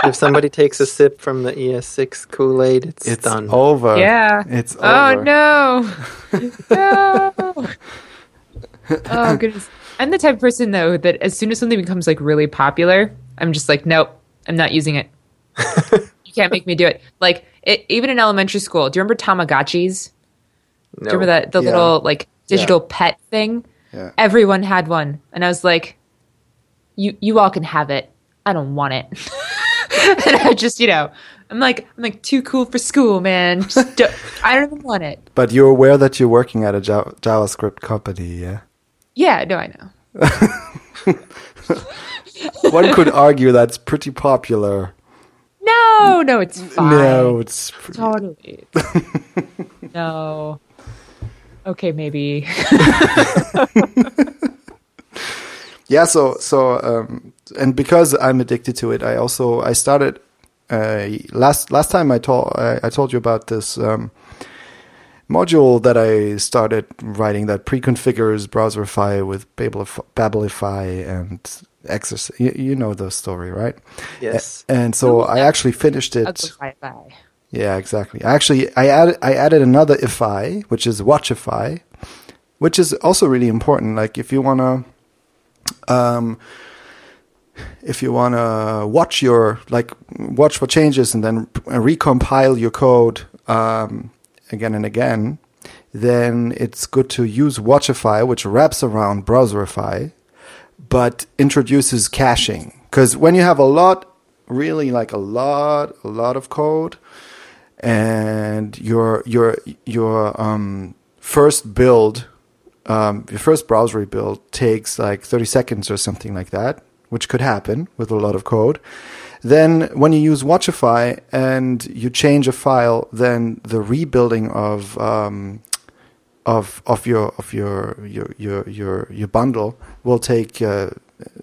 So if somebody takes a sip from the ES6 Kool Aid, it's, It's done. over. Yeah. it's Oh over. no. no. oh goodness. I'm the type of person though that as soon as something becomes like really popular, I'm just like, nope, I'm not using it. you can't make me do it. Like it, even in elementary school, do you remember Tamagotchis? Do you remember that the Yeah. little like digital pet thing? Yeah. Everyone had one, and I was like, "You, you all can have it. I don't want it." and I just, you know, I'm like, I'm like too cool for school, man. Just don't, I don't even want it. But you're aware that you're working at a Java- JavaScript company, yeah? Yeah, no, I know. One could argue that's pretty popular. No, no, it's fine. No, it's pretty, totally. no. Okay, maybe. yeah. So so um, and because I'm addicted to it, I also I started uh, last last time I told I, I told you about this um, module that I started writing that pre-configures Browserify with Babelify, Babelify and Exorcist. You, you know the story, right? Yes. And so I actually finished it. Yeah, exactly. Actually, I added I added another ify, which is watchify, which is also really important. Like if you wanna, um, if you wanna watch your like watch for changes and then recompile your code um, again and again, then it's good to use watchify, which wraps around browserify, but introduces caching. Because when you have a lot, really like a lot, a lot of code, and your your your um, first build, um, your first browser build takes like 30 seconds or something like that, which could happen with a lot of code. Then when you use Watchify and you change a file, then the rebuilding of um, of of your of your your your your, your bundle will take uh,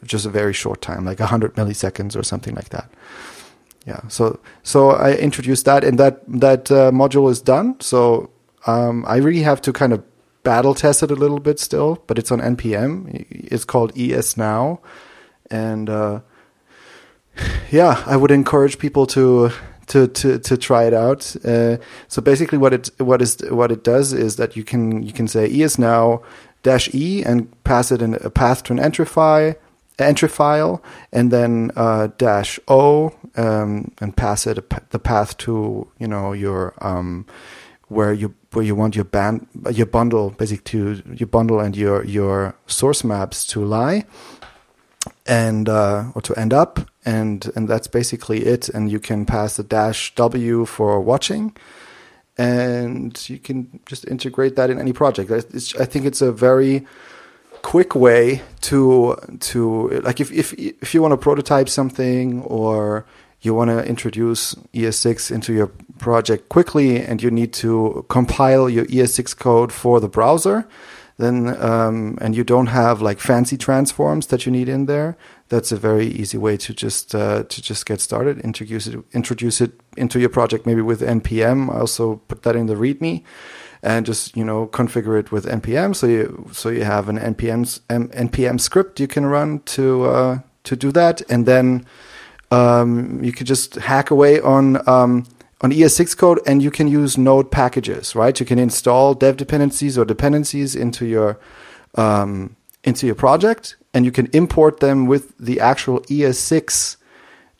just a very short time, like 100 milliseconds or something like that. Yeah. So so I introduced that, and that that uh, module is done. So um, I really have to kind of battle test it a little bit still, but it's on npm. It's called esnow, and uh, yeah, I would encourage people to to to to try it out. Uh, so basically, what it what is what it does is that you can you can say esnow dash e and pass it in a path to an entry file entry file and then uh, dash o um, and pass it the path to you know your um, where you where you want your band your bundle basically to your bundle and your your source maps to lie and uh, or to end up. And and that's basically it. And you can pass the dash w for watching. And you can just integrate that in any project. It's, i think it's a very quick way to to like if if if you want to prototype something or you want to introduce ES6 into your project quickly and you need to compile your ES6 code for the browser, then um, and you don't have like fancy transforms that you need in there, that's a very easy way to just uh, to just get started. Introduce it introduce it into your project maybe with npm. I also put that in the README, and just you know configure it with npm. So you so you have an npm npm script you can run to uh, to do that, and then um, you could just hack away on um, on ES6 code and you can use node packages, right? You can install dev dependencies or dependencies into your um, into your project and you can import them with the actual ES6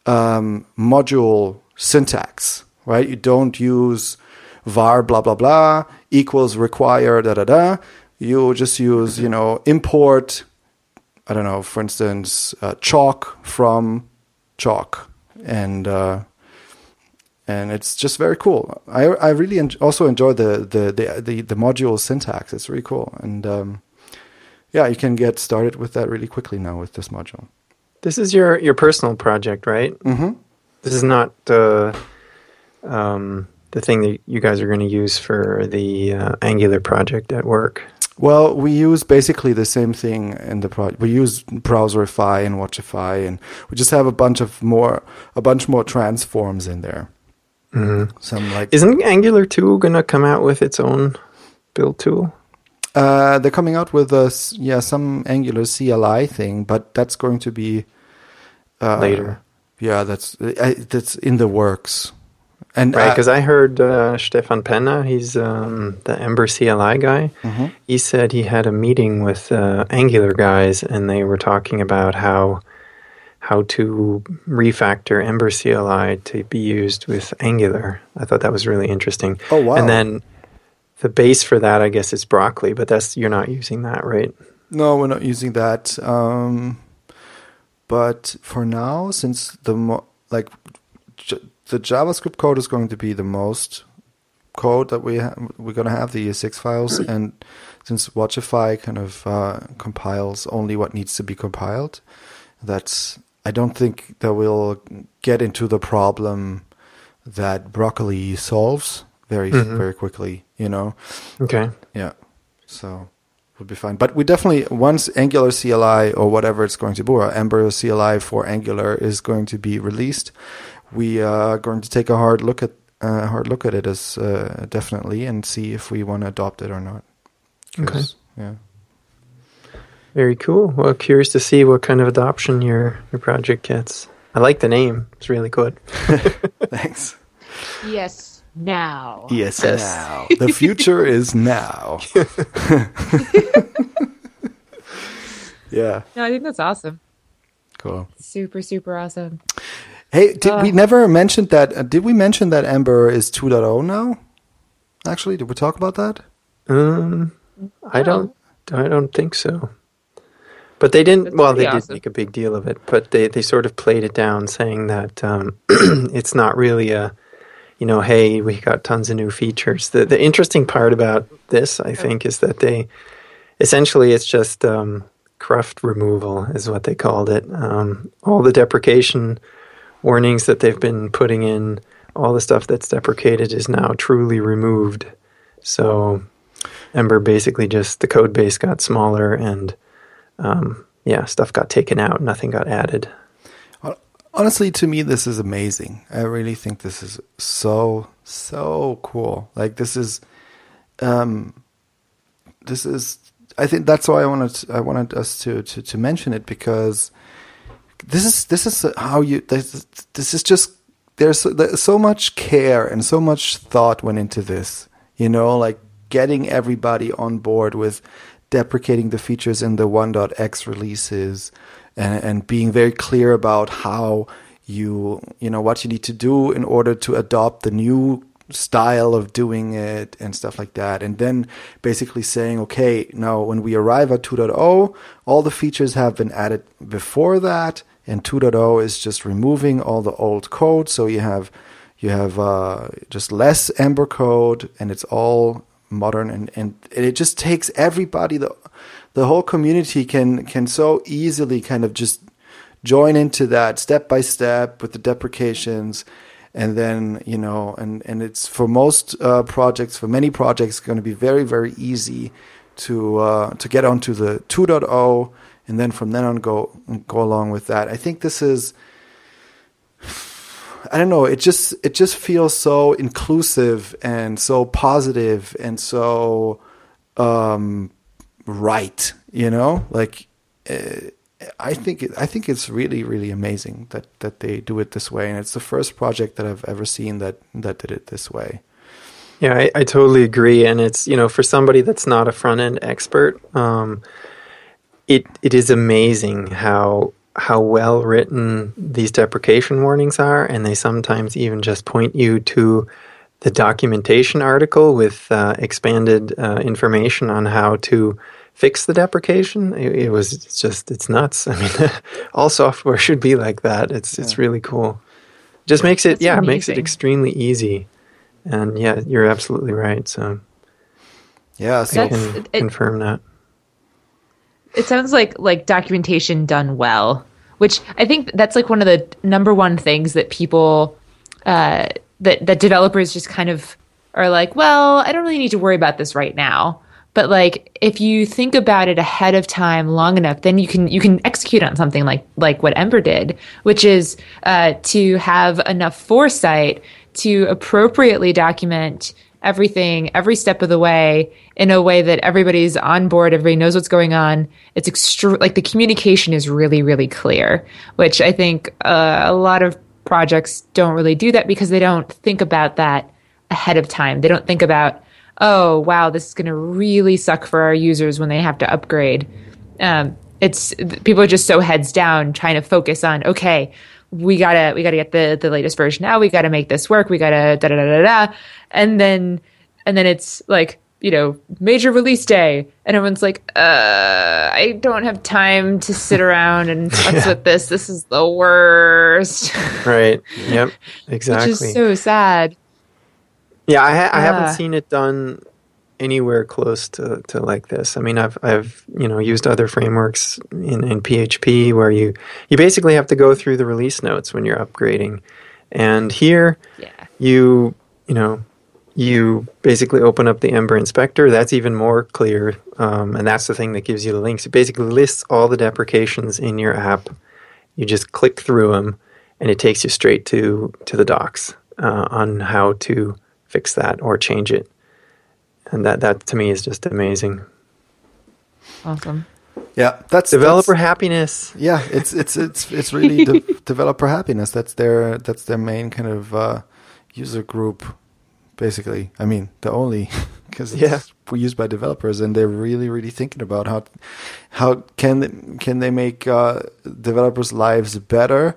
um, module syntax, right? You don't use var blah blah blah equals require da da da. You just use you know import. I don't know, for instance, uh, chalk from chalk and uh, and it's just very cool. I I really en- also enjoy the, the the, the the module syntax. It's really cool, and um, yeah, you can get started with that really quickly now with this module. This is your your personal project, right? Mm-hmm. This is not the um, the thing that you guys are going to use for the uh, Angular project at work. Well, we use basically the same thing in the project. We use Browserify and Watchify, and we just have a bunch of more, a bunch more transforms in there. Mm-hmm. Some like Isn't Angular two going to come out with its own build tool? uh, they're coming out with a yeah some Angular CLI thing, but that's going to be uh, Later. Yeah, that's uh, that's in the works. And Right, uh, because I heard uh, Stefan Penner, he's um, the Ember CLI guy. Mhm. He said he had a meeting with uh, Angular guys, and they were talking about how how to refactor Ember CLI to be used with Angular. I thought that was really interesting. Oh, wow. And then the base for that, I guess, is Broccoli, but that's you're not using that, right? No, we're not using that. Um, but for now, since the mo- like the JavaScript code is going to be the most code that we ha- we're going to have the ES6 files, and since Watchify kind of uh, compiles only what needs to be compiled, that's I don't think that we'll get into the problem that Broccoli solves very Mhm. very quickly. You know. Okay. Yeah. So would be fine. But we definitely once Angular CLI or whatever it's going to be, or Ember CLI for Angular is going to be released, we are going to take a hard look at uh, hard look at it as uh, definitely and see if we want to adopt it or not. 'Cause, Yeah. Very cool. Well, curious to see what kind of adoption your your project gets. I like the name. It's really good. Thanks. Yes, now. Yes. Yes. Now the future is now. yeah. No, I think that's awesome. Cool. Super, super awesome. Hey, did Uh, we never mentioned that? Uh, did we mention that Ember is 2.0 now? Actually, did we talk about that? Um, I don't. I don't think so. But they didn't. That's well, they pretty did make a big deal of it, but they they sort of played it down, saying that um, it's not really a, you know, hey, we got tons of new features. The the interesting part about this, I think, is that they essentially it's just um, cruft removal is what they called it. Um, all the deprecation warnings that they've been putting in, all the stuff that's deprecated is now truly removed. So Ember basically just the code base got smaller and um, yeah, stuff got taken out, nothing got added. Honestly, to me, this is amazing. I really think this is so so cool. Like this is, um, this is. I think that's why I wanted I wanted us to to, to mention it because this is this is how you this, this is just there's there's so much care and so much thought went into this. You know, like getting everybody on board with deprecating the features in the 1.x releases and, and being very clear about how you you know what you need to do in order to adopt the new style of doing it and stuff like that. And then basically saying okay now when we arrive at 2.0 all the features have been added before that. And 2.0 is just removing all the old code. So you have you have uh, just less ember code and it's all modern. And, and it just takes everybody the the whole community can can so easily kind of just join into that step by step with the deprecations and then you know and and it's for most uh, projects for many projects going to be very very easy to uh, to get onto the 2.0 and then from then on go go along with that. I think this is I don't know, it just it just feels so inclusive and so positive and so um, right, you know? Like uh, I think it, I think it's really really amazing that that they do it this way and it's the first project that I've ever seen that that did it this way. Yeah, I, I totally agree, and it's you know for somebody that's not a front end expert, um, it it is amazing how how well written these deprecation warnings are, and they sometimes even just point you to the documentation article with uh, expanded uh, information on how to fix the deprecation. It, it, was just it's nuts. I mean, all software should be like that. It's yeah. it's really cool. Just makes it That's yeah, amazing. makes it extremely easy and yeah, you're absolutely right. So yeah, so I can it, confirm that. It sounds like like documentation done well, which I think that's like one of the number one things that people uh, that that developers just kind of are like, well, I don't really need to worry about this right now. But like if you think about it ahead of time long enough, then you can you can execute on something like like what Ember did, which is uh, to have enough foresight to appropriately document everything every step of the way in a way that everybody's on board everybody knows what's going on. It's extra like the communication is really really clear which i think uh, a lot of projects don't really do that because they don't think about that ahead of time. They don't think about oh wow this is going to really suck for our users when they have to upgrade um, it's people are just so heads down trying to focus on okay we gotta we gotta get the the latest version out. We gotta make this work. We gotta da da da da da. And then and then it's like you know major release day, and everyone's like, uh, I don't have time to sit around and fuss yeah. with this. This is the worst. right. Yep. Exactly. Which is so sad. Yeah, I, ha- I haven't seen it done anywhere close to, to like this. I mean, I've I've you know used other frameworks in, in PHP where you you basically have to go through the release notes when you're upgrading, and here yeah. you you know you basically open up the Ember inspector. That's even more clear, um, and that's the thing that gives you the links. It basically lists all the deprecations in your app. You just click through them, and it takes you straight to to the docs uh, on how to fix that or change it and that that to me is just amazing. Awesome. Yeah, that's developer that's, happiness. Yeah, it's it's it's it's really de- developer happiness. That's their that's their main kind of uh, user group, basically. I mean, the only because yeah. it's used by developers, and they're really really thinking about how how can they, can they make uh, developers' lives better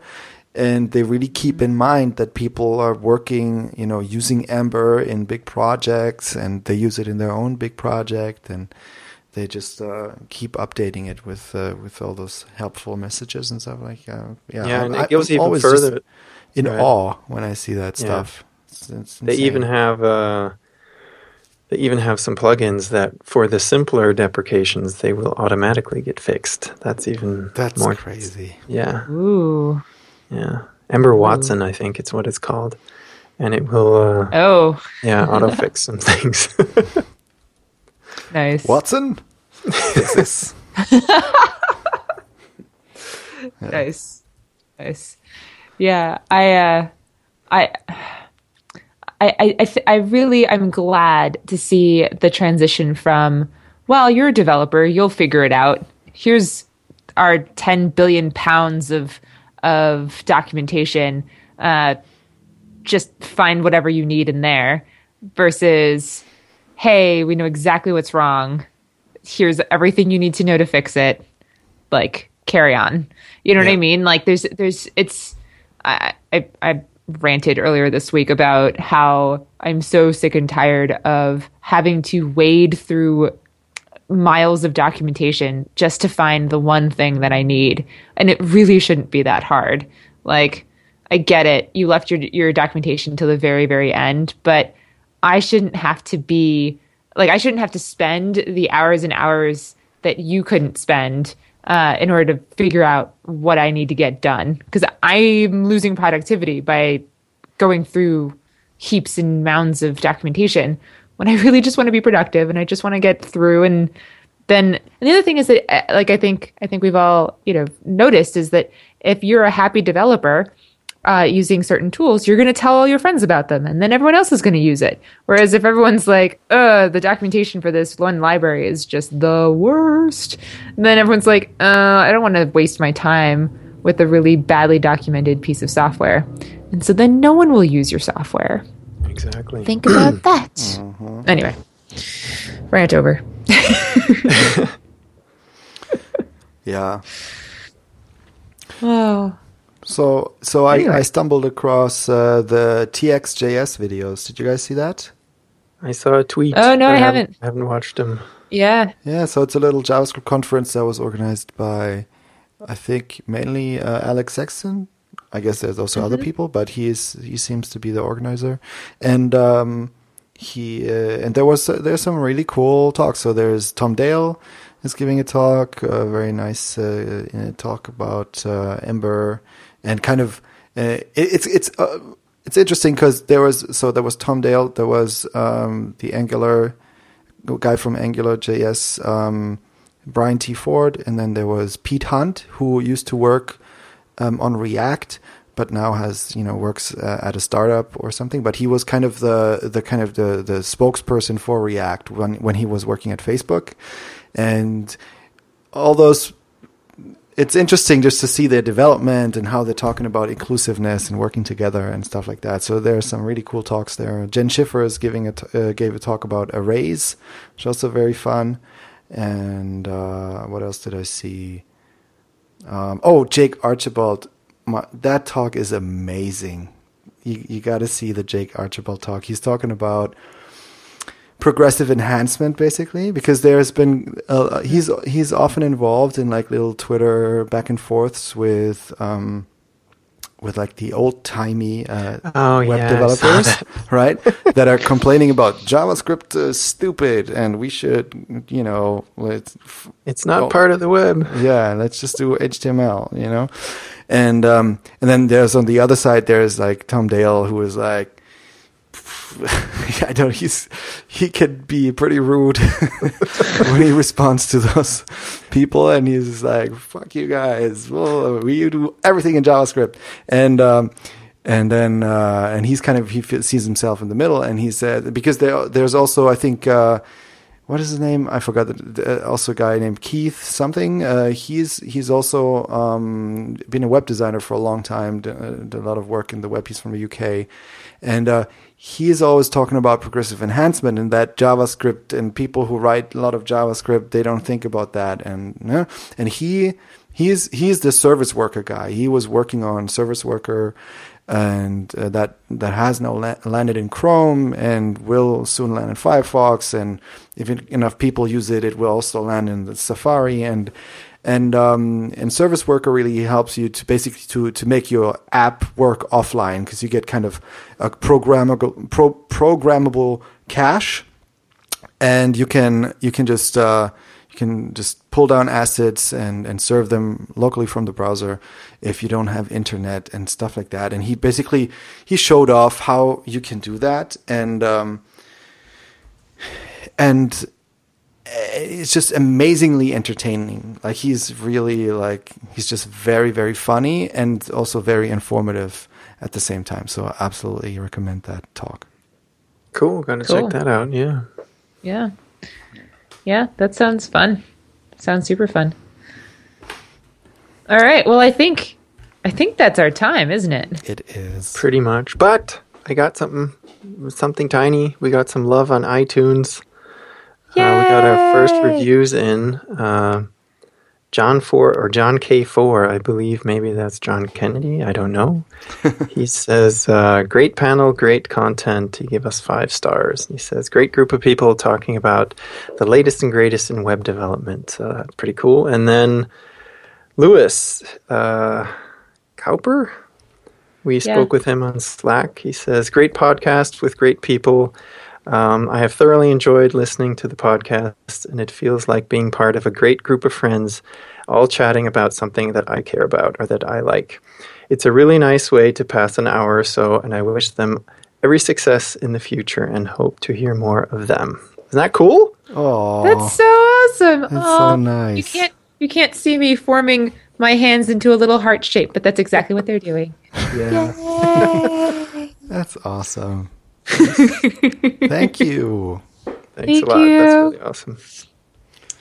and they really keep in mind that people are working, you know, using Ember in big projects, and they use it in their own big project, and they just uh, keep updating it with uh, with all those helpful messages and stuff like uh, yeah. Yeah, and it goes I'm even further. In right. awe when I see that stuff. Yeah. It's, it's they even have. Uh, they even have some plugins that, for the simpler deprecations, they will automatically get fixed. That's even that's more crazy. Yeah. Ooh. Yeah, Ember Watson, I think it's what it's called, and it will. Uh, oh. Yeah, auto fix some things. nice. Watson. this. Nice, nice. Yeah, I, uh, I. I, I, th- I really I'm glad to see the transition from well you're a developer you'll figure it out here's our 10 billion pounds of of documentation. Uh, just find whatever you need in there versus, hey, we know exactly what's wrong. Here's everything you need to know to fix it. Like, carry on. You know yeah. what I mean? Like, there's, there's, it's, I, I, I ranted earlier this week about how I'm so sick and tired of having to wade through miles of documentation just to find the one thing that I need. And it really shouldn't be that hard. Like, I get it. You left your your documentation till the very, very end, but I shouldn't have to be like I shouldn't have to spend the hours and hours that you couldn't spend uh, in order to figure out what I need to get done. Because I'm losing productivity by going through heaps and mounds of documentation when I really just want to be productive and I just want to get through and then and the other thing is that uh, like I think I think we've all you know noticed is that if you're a happy developer uh, using certain tools, you're going to tell all your friends about them, and then everyone else is going to use it. Whereas if everyone's like, "Uh, the documentation for this one library is just the worst," then everyone's like, "Uh, I don't want to waste my time with a really badly documented piece of software," and so then no one will use your software. Exactly. Think about that. Anyway, rant over. Yeah. Oh. So so I, Anyway. I stumbled across uh, the TXJS videos. Did you guys see that? I saw a tweet. Oh, no, but I haven't. I haven't watched them. Yeah. Yeah, so it's a little JavaScript conference that was organized by, I think, mainly uh, Alex Sexton. I guess there's also other people, but he is he seems to be the organizer, and um, he uh, and there was uh, there's some really cool talks. So there's Tom Dale is giving a talk, a very nice uh, uh, talk about uh, Ember, and kind of uh, it, it's it's uh, it's interesting because there was so there was Tom Dale, there was um, the Angular guy from Angular JS, um, Brian T. Ford, and then there was Pete Hunt, who used to work um, on React, but now has you know works uh, at a startup or something. But he was kind of the the kind of the the spokesperson for React when when he was working at Facebook, and all those. It's interesting just to see their development and how they're talking about inclusiveness and working together and stuff like that. So there are some really cool talks there. Jenn Schiffer is giving a t- uh, gave a talk about arrays, which is also very fun. And uh, what else did I see? Um, oh, Jake Archibald. My, that talk is amazing. You, you got to see the Jake Archibald talk. He's talking about progressive enhancement basically because there's been uh, he's he's often involved in like little Twitter back and forths with um, with like the old timey uh, Oh, web yeah, developers, that. right? that are complaining about JavaScript is stupid and we should, you know, let's It's not Oh. part of the web. yeah, let's just do HTML, you know, and um, and then there's on the other side there's like Tom Dale who is like. I don't. He's he can be pretty rude when he responds to those people, and he's like, "Fuck you guys! Well, we do everything in JavaScript." And um, and then uh, and he's kind of he sees himself in the middle, and he said because there there's also I think uh, what is his name? I forgot. The, the, also, a guy named Keith something. Uh, he's he's also um, been a web designer for a long time. Did, uh, a lot of work in the web. He's from the UK, and uh, he's always talking about progressive enhancement and that JavaScript and people who write a lot of JavaScript they don't think about that. And uh, and he he's he's the service worker guy. He was working on service worker and uh, that that has now la- landed in Chrome and will soon land in Firefox. And if it, enough people use it, it will also land in Safari. And and um, and Service Worker really helps you to basically to to make your app work offline because you get kind of a programmable pro, programmable cache, and you can you can just uh, can just pull down assets and, and serve them locally from the browser if you don't have internet and stuff like that. And he basically he showed off how you can do that, and um, and it's just amazingly entertaining. Like he's really like he's just very very funny and also very informative at the same time. So I absolutely recommend that talk. Cool. gonna Cool. check that out. Yeah. Yeah. Yeah, that sounds fun. Sounds super fun. All right. Well, I think I think that's our time, isn't it? It is. Pretty much. But I got something something tiny. We got some love on iTunes. Uh, we got our first reviews in. Uh, John Four or John K Four, I believe. Maybe that's John Kennedy. I don't know. he says, uh, "Great panel, great content." He gave us five stars. He says, "Great group of people talking about the latest and greatest in web development." So that's pretty cool. And then Lewis uh, Cowper. We spoke with him on Slack. He says, Great podcast with great people. Um, I have thoroughly enjoyed listening to the podcast, and it feels like being part of a great group of friends, all chatting about something that I care about or that I like. It's a really nice way to pass an hour or so, and I wish them every success in the future and hope to hear more of them. Isn't that cool? Oh, That's so awesome. That's Aw, so nice. You can't you can't see me forming my hands into a little heart shape, but that's exactly what they're doing. yeah. That's awesome. Thank you. Thanks Thank a lot. That's really awesome.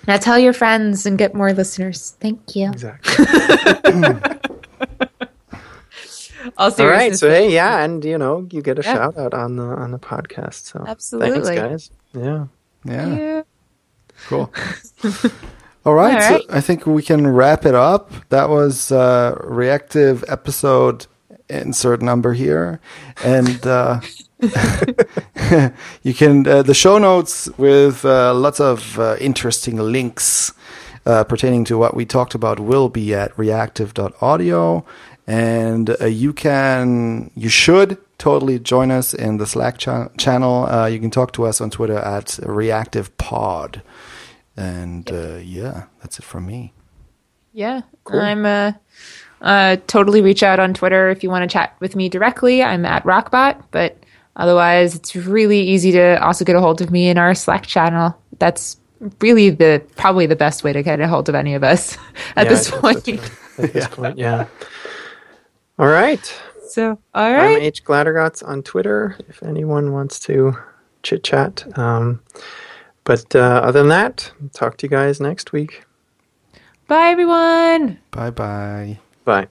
Now tell your friends and get more listeners. Thank you. Exactly. All All right. So hey, yeah, and you know, you get a Yeah. shout out on the on the podcast. So Absolutely. thanks, guys. Yeah. Yeah, Yeah. cool. All right, All so. I think we can wrap it up. That was uh, reactive episode insert number here, and uh, you can uh, the show notes with uh, lots of uh, interesting links uh, pertaining to what we talked about will be at reactive.audio and uh, you can you should totally join us in the slack cha- channel. Uh, you can talk to us on twitter at reactive pod and uh, yeah that's it from me. Yeah. I'm uh, uh, totally reach out on Twitter if you want to chat with me directly. I'm at Rockbot, but otherwise, it's really easy to also get a hold of me in our Slack channel. That's really the probably the best way to get a hold of any of us at Yeah, this point. At this point, yeah. All right. So, all I'm. H Glattergotz on Twitter if anyone wants to chit chat. Um, but uh, other than that, talk to you guys next week. Bye, everyone. bye bye Bye.